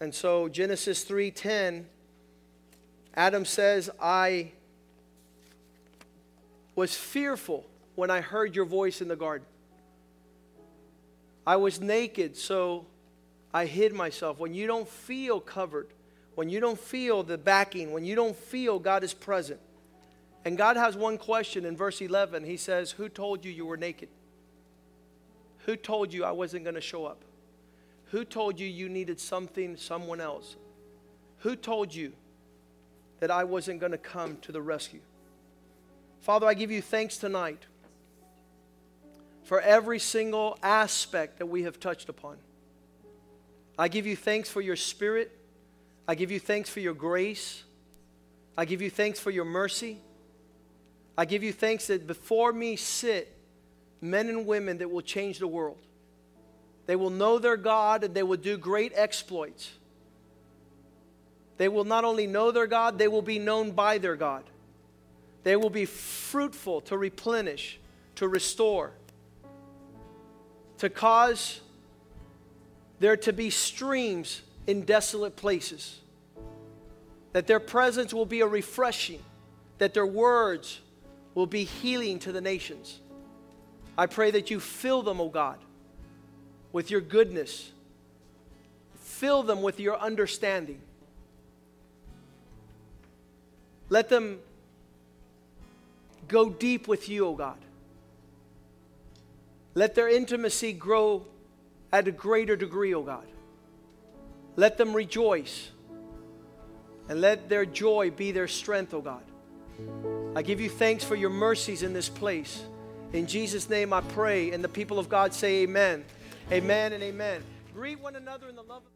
And so Genesis 3:10 Adam says, "I was fearful when I heard your voice in the garden. I was naked, so I hid myself. When you don't feel covered, when you don't feel the backing, when you don't feel God is present. And God has one question in verse 11. He says, Who told you you were naked? Who told you I wasn't going to show up? Who told you you needed something, someone else? Who told you that I wasn't going to come to the rescue? Father, I give you thanks tonight for every single aspect that we have touched upon. I give you thanks for your spirit. I give you thanks for your grace. I give you thanks for your mercy. I give you thanks that before me sit men and women that will change the world. They will know their God and they will do great exploits. They will not only know their God, they will be known by their God. They will be fruitful to replenish, to restore, to cause there to be streams in desolate places. That their presence will be a refreshing, that their words will be healing to the nations. I pray that you fill them, O oh God, with your goodness, fill them with your understanding. Let them go deep with you, O oh God. Let their intimacy grow at a greater degree, O oh God. Let them rejoice and let their joy be their strength, O oh God. I give you thanks for your mercies in this place. In Jesus' name I pray, and the people of God say amen. Amen and amen. Greet one another in the love of